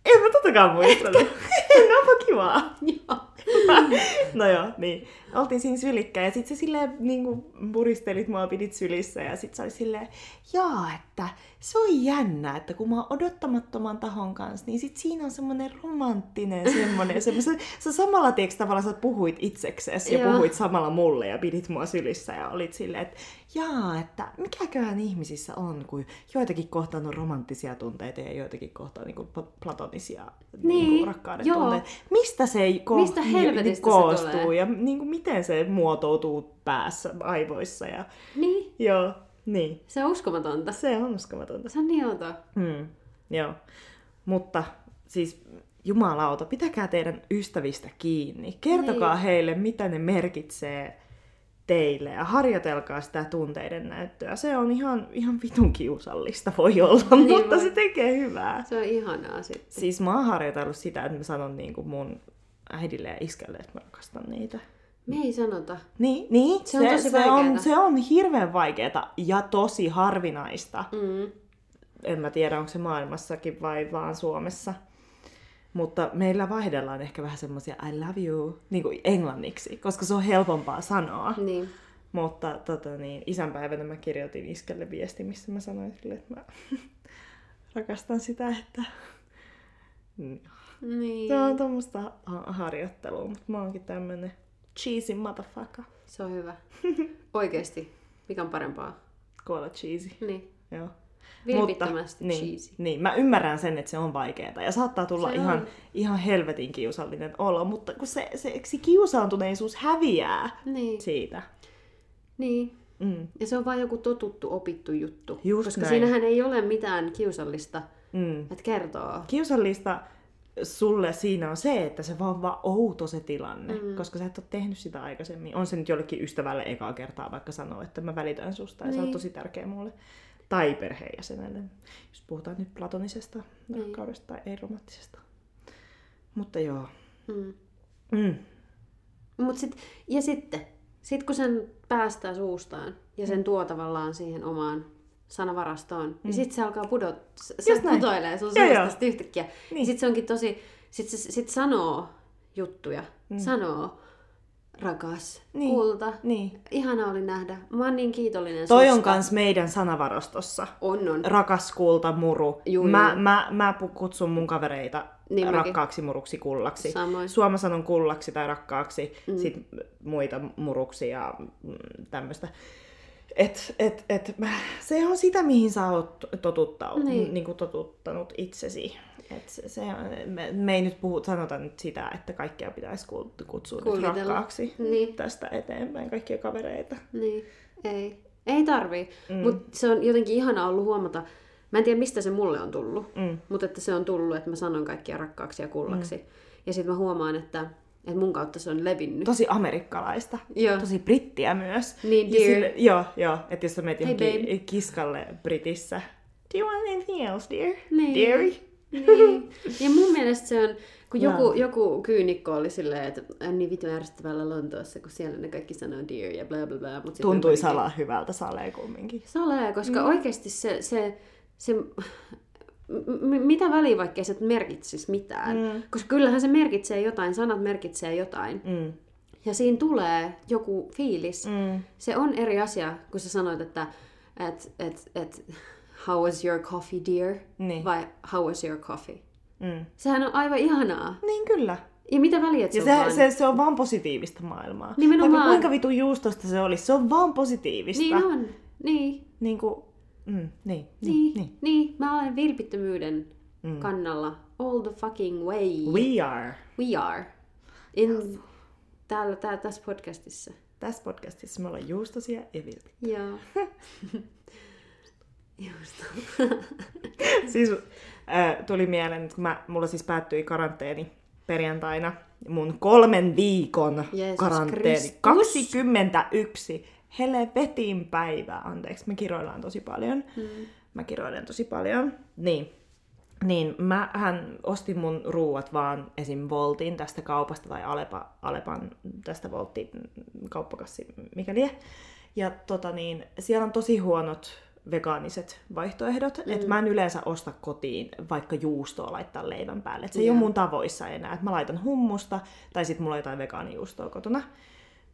En mä totakaan muistanut. *laughs* no onpa kivaa. *laughs* joo. *laughs* no joo, niin. Oltiin siinä sylikkäin ja sit sä silleen niinku puristelit mua, pidit sylissä ja sit sä olit silleen, jaa, että se on jännä, että kun mä oon odottamattoman tahon kanssa, niin sit siinä on semmonen romanttinen semmonen, semmonen sä samalla tieks tavallaan sä puhuit itseksesi ja Joo. puhuit samalla mulle ja pidit mua sylissä ja olit silleen, että jaa, että mikäköhän ihmisissä on, kun joitakin kohtaan on romanttisia tunteita ja joitakin kohtaan niinku pla- platonisia Niin, niinku rakkauden joo. tunteita. Mistä se ei ko- Mistä helvetistä se koostuu tulee? ja niin kuin miten se muotoutuu päässä, aivoissa. Ja, Niin, joo, niin. se on uskomatonta. Se on uskomatonta. Se on niin outoa. Mm, joo. Mutta siis jumalauta, pitäkää teidän ystävistä kiinni. Kertokaa Niin. heille, mitä ne merkitsee teille ja harjoitelkaa sitä tunteiden näyttöä. Se on ihan, ihan vitun kiusallista voi olla, Niin mutta voi. se tekee hyvää. Se on ihanaa sitten. Siis mä oon harjoitellut sitä, että mä sanon niin kuin mun äidille ja iskälle, että mä rakastan niitä. Me ei sanota. Niin, niin Se on tosi se, on, se on hirveän vaikeeta ja tosi harvinaista. Mm. En mä tiedä, onko se maailmassakin vai vaan Suomessa. Mutta meillä vaihdellaan ehkä vähän semmoisia I love you niin kuin englanniksi, koska se on helpompaa sanoa. Niin. Mutta tota, niin, isänpäivänä mä kirjoitin iskelle viesti, missä mä sanoin sille, että mä *laughs* rakastan sitä, että Niin. se on tuommoista ha- harjoittelua, mutta mä oonkin tämmönen cheesy motherfucker. Se on hyvä. *laughs* Oikeesti. Mikä on parempaa? Kuolla cheesy. Niin. Joo. Vilpittömästi niin, cheesy. Niin, mä ymmärrän sen, että se on vaikeaa ja saattaa tulla Se ihan, on. ihan helvetin kiusallinen olo, mutta kun se, se, se kiusaantuneisuus häviää Niin. siitä. Niin. Mm. Ja se on vain joku totuttu, opittu juttu. Just Koska näin. siinähän ei ole mitään kiusallista, Mm. että kertoo. Kiusallista sulle siinä on se, että se vaan vaan outo se tilanne, mm. koska sä et ole tehnyt sitä aikaisemmin. On se nyt jollekin ystävälle ekaa kertaa vaikka sanoo, että mä välitän susta ja niin. sä oot Niin. tosi tärkeä mulle. Tai perheenjäsenelle, jos puhutaan nyt platonisesta Niin. rakkaudesta tai ei-romanttisesta. Mutta joo. Mm. Mm. Mut sit, ja sitten, Sitten kun sen päästää suustaan ja Mm. sen tuo tavallaan siihen omaan sanavarastoon, mm. niin sitten se alkaa pudot, se Just näin. putoilee sun Joo, suusta joo. sit yhtäkkiä. Niin. Sitten se onkin tosi, sitten se sit sanoo juttuja, mm. sanoo rakas, Niin. kulta, Niin. ihana oli nähdä, mä oon niin kiitollinen Toi on susta. kans meidän sanavarastossa. On, on. Rakas kulta, muru. Juu, mä, juu. mä, mä kutsun mun kavereita Niin mäkin. rakkaaksi, muruksi, kullaksi. Samoin. Suoma sanon kullaksi tai rakkaaksi, mm. sit muita muruksi ja mm, tämmöistä. Et, et, et, se on sitä, mihin sä oot totutta, Niin. niin. kuin totuttanut itsesi. Et se, se on, me, me ei nyt puhu, sanota nyt sitä, että kaikkea pitäisi kut- kutsua nyt rakkaaksi Niin. tästä eteenpäin, kaikkia kavereita. Niin, ei. Ei tarvii. Mm. Mutta se on jotenkin ihana ollut huomata, mä en tiedä mistä se mulle on tullut, Mm. mutta että se on tullut, että mä sanon kaikkia rakkaaksi ja kullaksi. Mm. Ja sitten mä huomaan, että, että mun kautta se on levinnyt. Tosi amerikkalaista. Joo. Tosi brittiä myös. Niin, Ja dear. sille, joo, joo. Että jos sä menet Hey, johonkin kiskalle Britissä. Do you want anything else, dear? Niin. Deary? Niin. *laughs* Ja mun mielestä se on, kun joku, joku kyynikko oli silleen, että on niin vitun ärsyttävällä Lontoossa, kun siellä ne kaikki sanoo dear ja bla bla bla. Mut sit Tuntui salaa hyvältä salee kumminkin. Salee, koska mm. oikeasti se, se, se m- mitä väliä vaikka ei se merkitsis mitään. Mm. Koska kyllähän se merkitsee jotain, sanat merkitsee jotain. Mm. Ja siinä tulee joku fiilis. Mm. Se on eri asia, kun sä sanoit, että et, et, et, how was your coffee dear? Niin. Vai how was your coffee? Mm. Sehän on aivan ihanaa. Niin kyllä. Ja mitä väliä, Ja se, on se, vaan... se, se on vaan positiivista maailmaa. Nimenomaan. Vaikka kuinka vitu juustosta se olisi, se on vaan positiivista. Niin on. Niin. Niin kuin, mm, niin, niin, Niin. niin. niin. Mä olen vilpittömyyden mm. kannalla. All the fucking way. We are. We are. In, täällä, täällä, tässä podcastissa. Tässä podcastissa me ollaan juustosia ja vilpi. Joo. *laughs* Just. *laughs* siis äh, tuli mieleen, että kun mä, mulla siis päättyi karanteeni perjantaina, mun kolmen viikon Jeesus karanteeni, Kristus. 21 helvetin päivää, anteeksi, me kiroillaan tosi paljon. Mm. Mä kiroilen tosi paljon. Niin. Niin, mähän ostin mun ruuat vaan esim. Voltin tästä kaupasta tai Alepa, Alepan tästä Voltti kauppakassi, mikä lie. Ja tota niin, siellä on tosi huonot vegaaniset vaihtoehdot, mm. että mä en yleensä osta kotiin vaikka juustoa laittaa leivän päälle. Et se ei Joo. ole mun tavoissa enää, että mä laitan hummusta tai sitten mulla on jotain vegaanijuustoa kotona.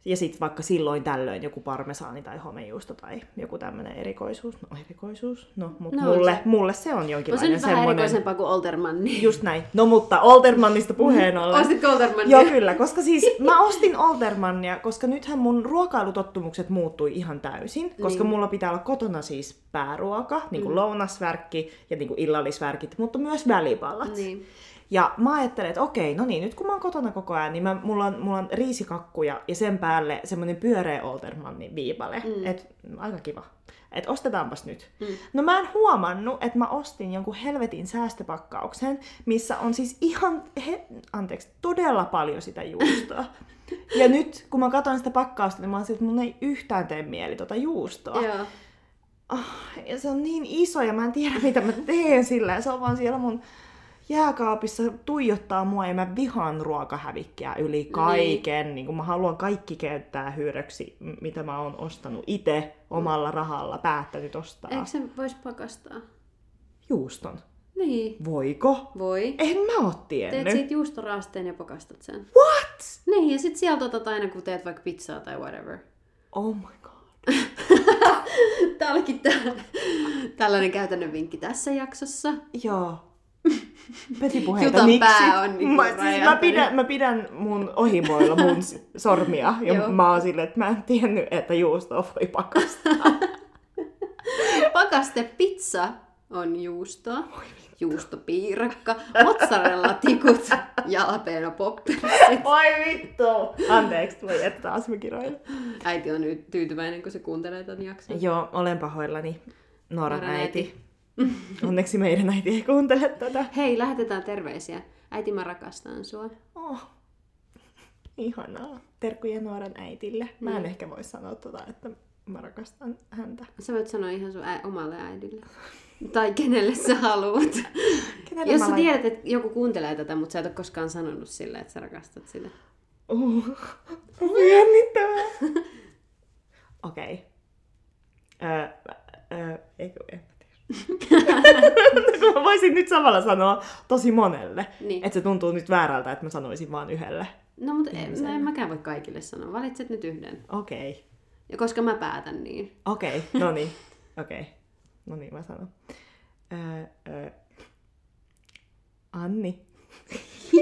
Ja sitten vaikka silloin tällöin joku parmesaani tai homejuusto tai joku tämmöinen erikoisuus. No erikoisuus? No, mutta No, no, mulle, se- mulle se on On se jonkinlainen nyt vähän semmoinen... erikoisempaa kuin Olterman. Niin. Just näin. No mutta Oltermannista puheen ollen. Ostitko Oltermania? Joo, kyllä, koska siis mä ostin Oltermannia, koska nythän mun ruokailutottumukset muuttui ihan täysin, koska Niin. mulla pitää olla kotona siis pääruoka, niin kuin mm. lounasvärkki ja niin kuin illallisvärkit, mutta myös välipalat. Niin. Ja mä ajattelen, että okei, no niin, nyt kun mä oon kotona koko ajan, niin mä, mulla, on, mulla on riisikakkuja ja sen päälle semmoinen pyöreä Oltermannin viipale. Mm. Et, aika kiva. Et ostetaanpas nyt. Mm. No mä en huomannut, että mä ostin jonkun helvetin säästöpakkauksen, missä on siis ihan, he, anteeksi, todella paljon sitä juustoa. *laughs* ja nyt kun mä katsoin sitä pakkausta, niin mä oon että mun ei yhtään tee mieli tota juustoa. Joo. Ah, ja se on niin iso ja mä en tiedä mitä mä teen sillä. Ja se on vaan siellä mun jääkaapissa tuijottaa mua ja mä vihaan ruokahävikkiä yli kaiken. Niin. Niin kun mä haluan kaikki käyttää hyödyksi, mitä mä oon ostanut itse omalla rahalla, päättänyt ostaa. Eikö se vois pakastaa? Juuston. Niin. Voiko? Voi. En mä oo Teet tiennyt. siitä juustoraasteen ja pakastat sen. What? Niin, ja sit sieltä otat aina, kun teet vaikka pizzaa tai whatever. Oh my god. *laughs* Tää olikin tällainen käytännön vinkki tässä jaksossa. Joo. Petipuheita, Jutan miksi? pää on niinku mä, siis mä, pidän, mä pidän mun ohimoilla mun *laughs* sormia ja Joo. mä oon silleen, että mä en tiennyt, että juustoa voi pakastaa. *laughs* Pakaste pizza on juustoa, juustopiirakka, mozzarella-tikut, *laughs* jalapeno poppersit. Oi vittu! Anteeksi, voi että taas mä kiroilen. Äiti on nyt tyytyväinen, kun se kuuntelee tämän jakson. Joo, olen pahoillani. Nooran Nooran äiti. *laughs* Onneksi meidän äiti ei kuuntele tätä. Hei, lähetetään terveisiä. Äiti, mä rakastan sua. Oh. Ihanaa. Terkkuja Nooran äitille. Mä Mm. en ehkä voi sanoa tota, että mä rakastan häntä. Sä voit sanoa ihan sun ä- omalle äidille. Tai kenelle sä haluat. Kenelle Jos sä laitan- tiedät, että joku kuuntelee tätä, mutta sä et ole koskaan sanonut sille, että sä rakastat sitä. Uh, *laughs* jännittävää. *laughs* Okei. Öö, öö, eikö, en mä mä voisin nyt samalla sanoa tosi monelle. Niin. Että se tuntuu nyt väärältä, että mä sanoisin vaan yhdelle. No, mutta en, en mäkään voi kaikille sanoa. Valitset nyt yhden. Okei. Ja koska mä päätän niin. Okei, no niin. *laughs* Okei. No niin, mä sanon. Öö, öö. Anni. *laughs*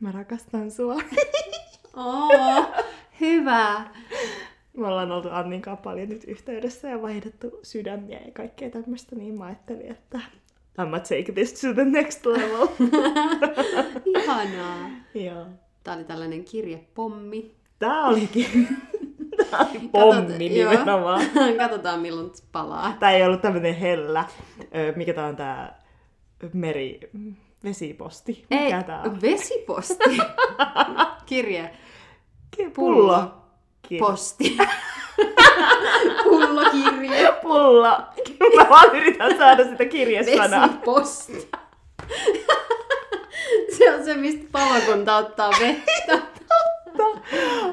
mä rakastan sua. Oo, hyvä. Me ollaan oltu Annin kanssa paljon nyt yhteydessä ja vaihdettu sydämiä ja kaikkea tämmöistä, niin mä ajattelin, että I'm take this to the next level. *laughs* Ihanaa. Joo. Tää oli tällainen kirjepommi. Tää olikin *laughs* Tää oli pommi joo. nimenomaan. *laughs* Katsotaan milloin palaa. Tää ei ollut tämmönen hellä. Mikä tää on tää meri... Vesiposti. Ei, Mikä tää on? vesiposti. Kirje. Ki- pullo. Pullo. Kirja. Posti. *laughs* Pullokirje. Pullo. Mä vaan yritän saada sitä kirjesanaa. Vesiposti. *laughs* Se on se, mistä palokunta ottaa vettä.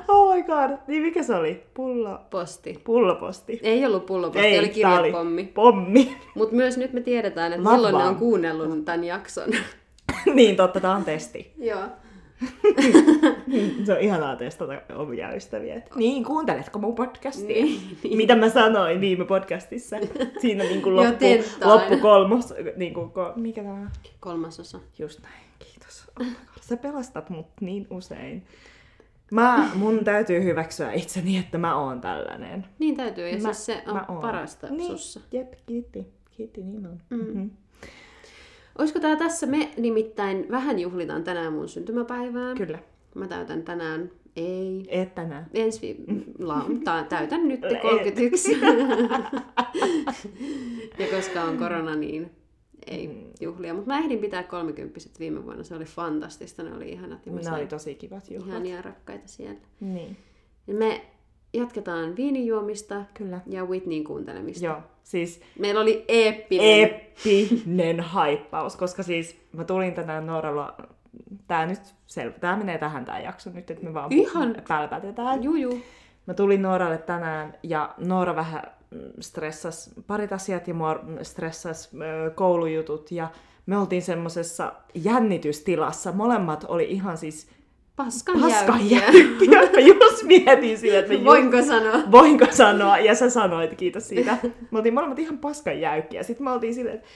Oh my god. Niin mikä se oli? Pullo. Posti. Pulloposti. Ei ollut pulloposti, oli tää kirjepommi. Pommi. Mutta myös nyt me tiedetään, että Love milloin ne on kuunnellut tämän jakson. *laughs* niin totta, tää on testi. Joo. *laughs* Se on ihanaa testata omia ystäviä. Et, Niin, kuunteletko mun podcastia? Niin, niin. Mitä mä sanoin viime podcastissa? Siinä niinku Jo loppu, loppu kolmos, niinku, ko, mikä tämä? Kolmasosa. Just näin, kiitos. Oh sä pelastat mut niin usein. Mä, mun täytyy hyväksyä itseni, että mä oon tällainen. Niin täytyy, ja Mä- siis se on parasta niin, sussa. Jep, kiitti. Kiitti, niin on. Mm. Mm-hmm. Olisiko tää tässä? Me nimittäin vähän juhlitaan tänään mun syntymäpäivää. Kyllä. Mä täytän tänään, ei, Et tänään. ensi vi- la- *laughs* täytän nyt Et. 31. *laughs* ja koska on korona, niin ei Mm. juhlia. Mutta mä ehdin pitää 30 viime vuonna. Se oli fantastista. Ne oli ihanat. Ja Ne oli tosi kivat juhlat. ihania rakkaita siellä. Niin, Ja me jatketaan viinijuomista kyllä. ja Whitneyin kuuntelemista. Joo, siis Meillä oli eeppinen. epinen haippaus, koska siis mä tulin tänään Nooralla, tää nyt selvä, tää menee tähän tää jakso nyt, että me vaan Ihan. pälpätetään. Juu, juu. Mä tulin Nooralle tänään ja Noora vähän mm, stressas parit asiat ja mua stressas ö, koulujutut ja me oltiin semmosessa jännitystilassa. Molemmat oli ihan siis Paskan, paskan jäykkiä. jälkiä. Mä just mietin sille, että just Voinko sanoa? Voinko sanoa? Ja sä sanoit, kiitos siitä. Me oltiin molemmat ihan paskan jäykkiä. Sitten me oltiin silleen, että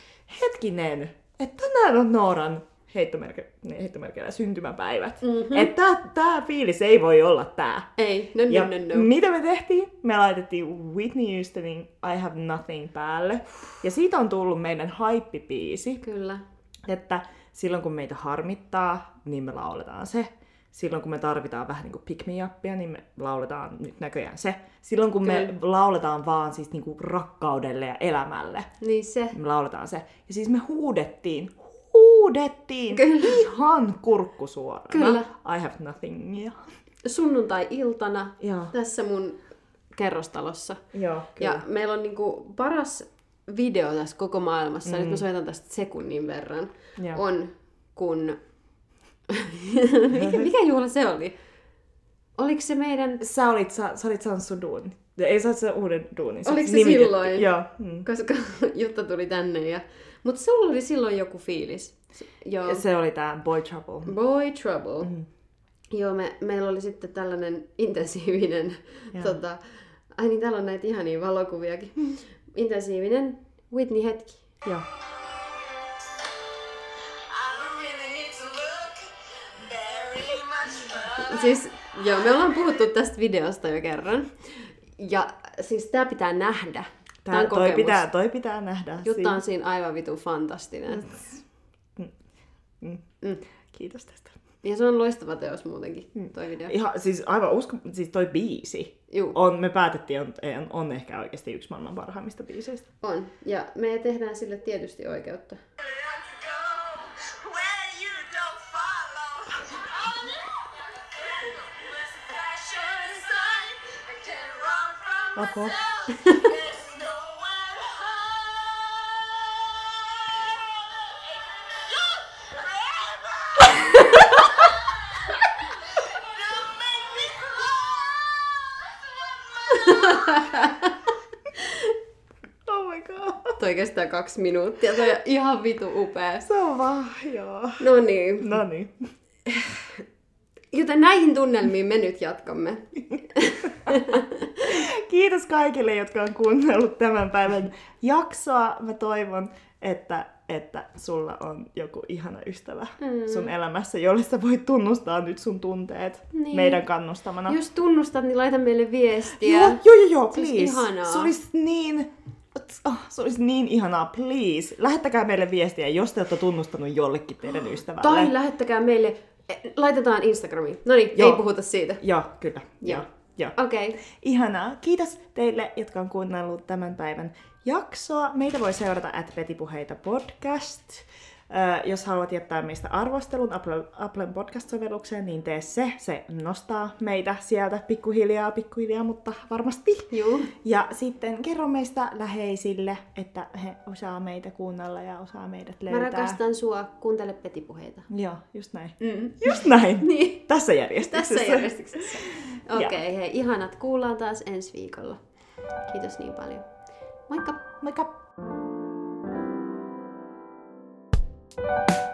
hetkinen, että tänään on Nooran heittomerke, niin, heittomerkeillä syntymäpäivät. Mhm. Mm-hmm. Että tää, tää fiilis ei voi olla tää. Ei, no, Ja no, no, no. mitä me tehtiin? Me laitettiin Whitney Houstonin I Have Nothing päälle. Ja siitä on tullut meidän haippipiisi, Kyllä. että silloin kun meitä harmittaa, niin me lauletaan se. Silloin kun me tarvitaan vähän niin kuin pick me upia, niin me lauletaan nyt näköjään se. Silloin kun me Kyllä. lauletaan vaan siis niin kuin rakkaudelle ja elämälle, Niin se. niin me lauletaan se. Ja siis me huudettiin, huudettiin Kyllä. ihan kurkku suorana. Kyllä. I have nothing. Ja... Sunnuntai-iltana Joo, tässä mun kerrostalossa. joo kyllä. Ja meillä on niinku paras video tässä koko maailmassa, mm. nyt mä soitan tästä sekunnin verran, Joo. on kun... mikä, mikä juhla se oli? Oliko se meidän... Sä olit, sä, sä olit saanut sun duun. Ei sä sen uuden duunin. Sä Oliko se nimitettiin. silloin? Joo. Mm. Koska *laughs* Jutta tuli tänne ja... Mutta sulla oli silloin joku fiilis. Joo. Ja se oli tää Boy Trouble. Boy Trouble. Mm. Joo, me, meillä oli sitten tällainen intensiivinen, Joo. tota, ai niin, täällä on näitä ihania valokuviakin. Intensiivinen Whitney-hetki. Joo. Siis, joo, me ollaan puhuttu tästä videosta jo kerran. Ja siis tää pitää nähdä. Tää, Tää, on toi, pitää, toi pitää nähdä. Jutta on siinä aivan vitu fantastinen. Mm. Mm. Kiitos tästä. Ja se on loistava teos muutenkin, toi video. Ihan, siis aivan usko, siis toi biisi. Juu, On, me päätettiin, on, on, on ehkä oikeasti yksi maailman parhaimmista biiseistä. on. Ja me tehdään sille tietysti oikeutta. Where cry. oh my god. Toi kestää kaksi minuuttia. Toi on ihan vitu upea. Se on vaan, joo. No niin. No niin. Joten näihin tunnelmiin me nyt jatkamme. *laughs* Kiitos kaikille, jotka on kuunnellut tämän päivän jaksoa. Mä toivon, että, että sulla on joku ihana ystävä mm. sun elämässä, jolle sä voit tunnustaa nyt sun tunteet Niin. meidän kannustamana. Jos tunnustat, niin laita meille viestiä. Joo, joo, joo, joo, Se olisi please. ihanaa. Se olisi niin... Oh, se olisi niin ihanaa, please. Lähettäkää meille viestiä, jos te olette tunnustanut jollekin teidän ystävälle. Tai lähettäkää meille, eh, laitetaan Instagramiin. No niin, ei puhuta siitä. Joo, kyllä. Joo. Joo. Joo. Okei. Okay. Ihanaa. Kiitos teille, jotka on kuunnellut tämän päivän jaksoa. Meitä voi seurata at Petipuheita podcast. Jos haluat jättää meistä arvostelun Apple, Applen podcast-sovellukseen, niin tee se. Se nostaa meitä sieltä pikkuhiljaa, pikkuhiljaa, mutta varmasti. Juu. Ja sitten kerro meistä läheisille, että he osaa meitä kuunnella ja osaa meidät Mä löytää. rakastan sua. Kuuntele petipuheita. Joo, just näin. Mm. Just näin. *laughs* Niin. Tässä järjestyksessä. Tässä järjestyksessä. *laughs* Okei, okay, hei, ihanat. Kuullaan taas ensi viikolla. Kiitos niin paljon. Moikka! Moikka! Bye.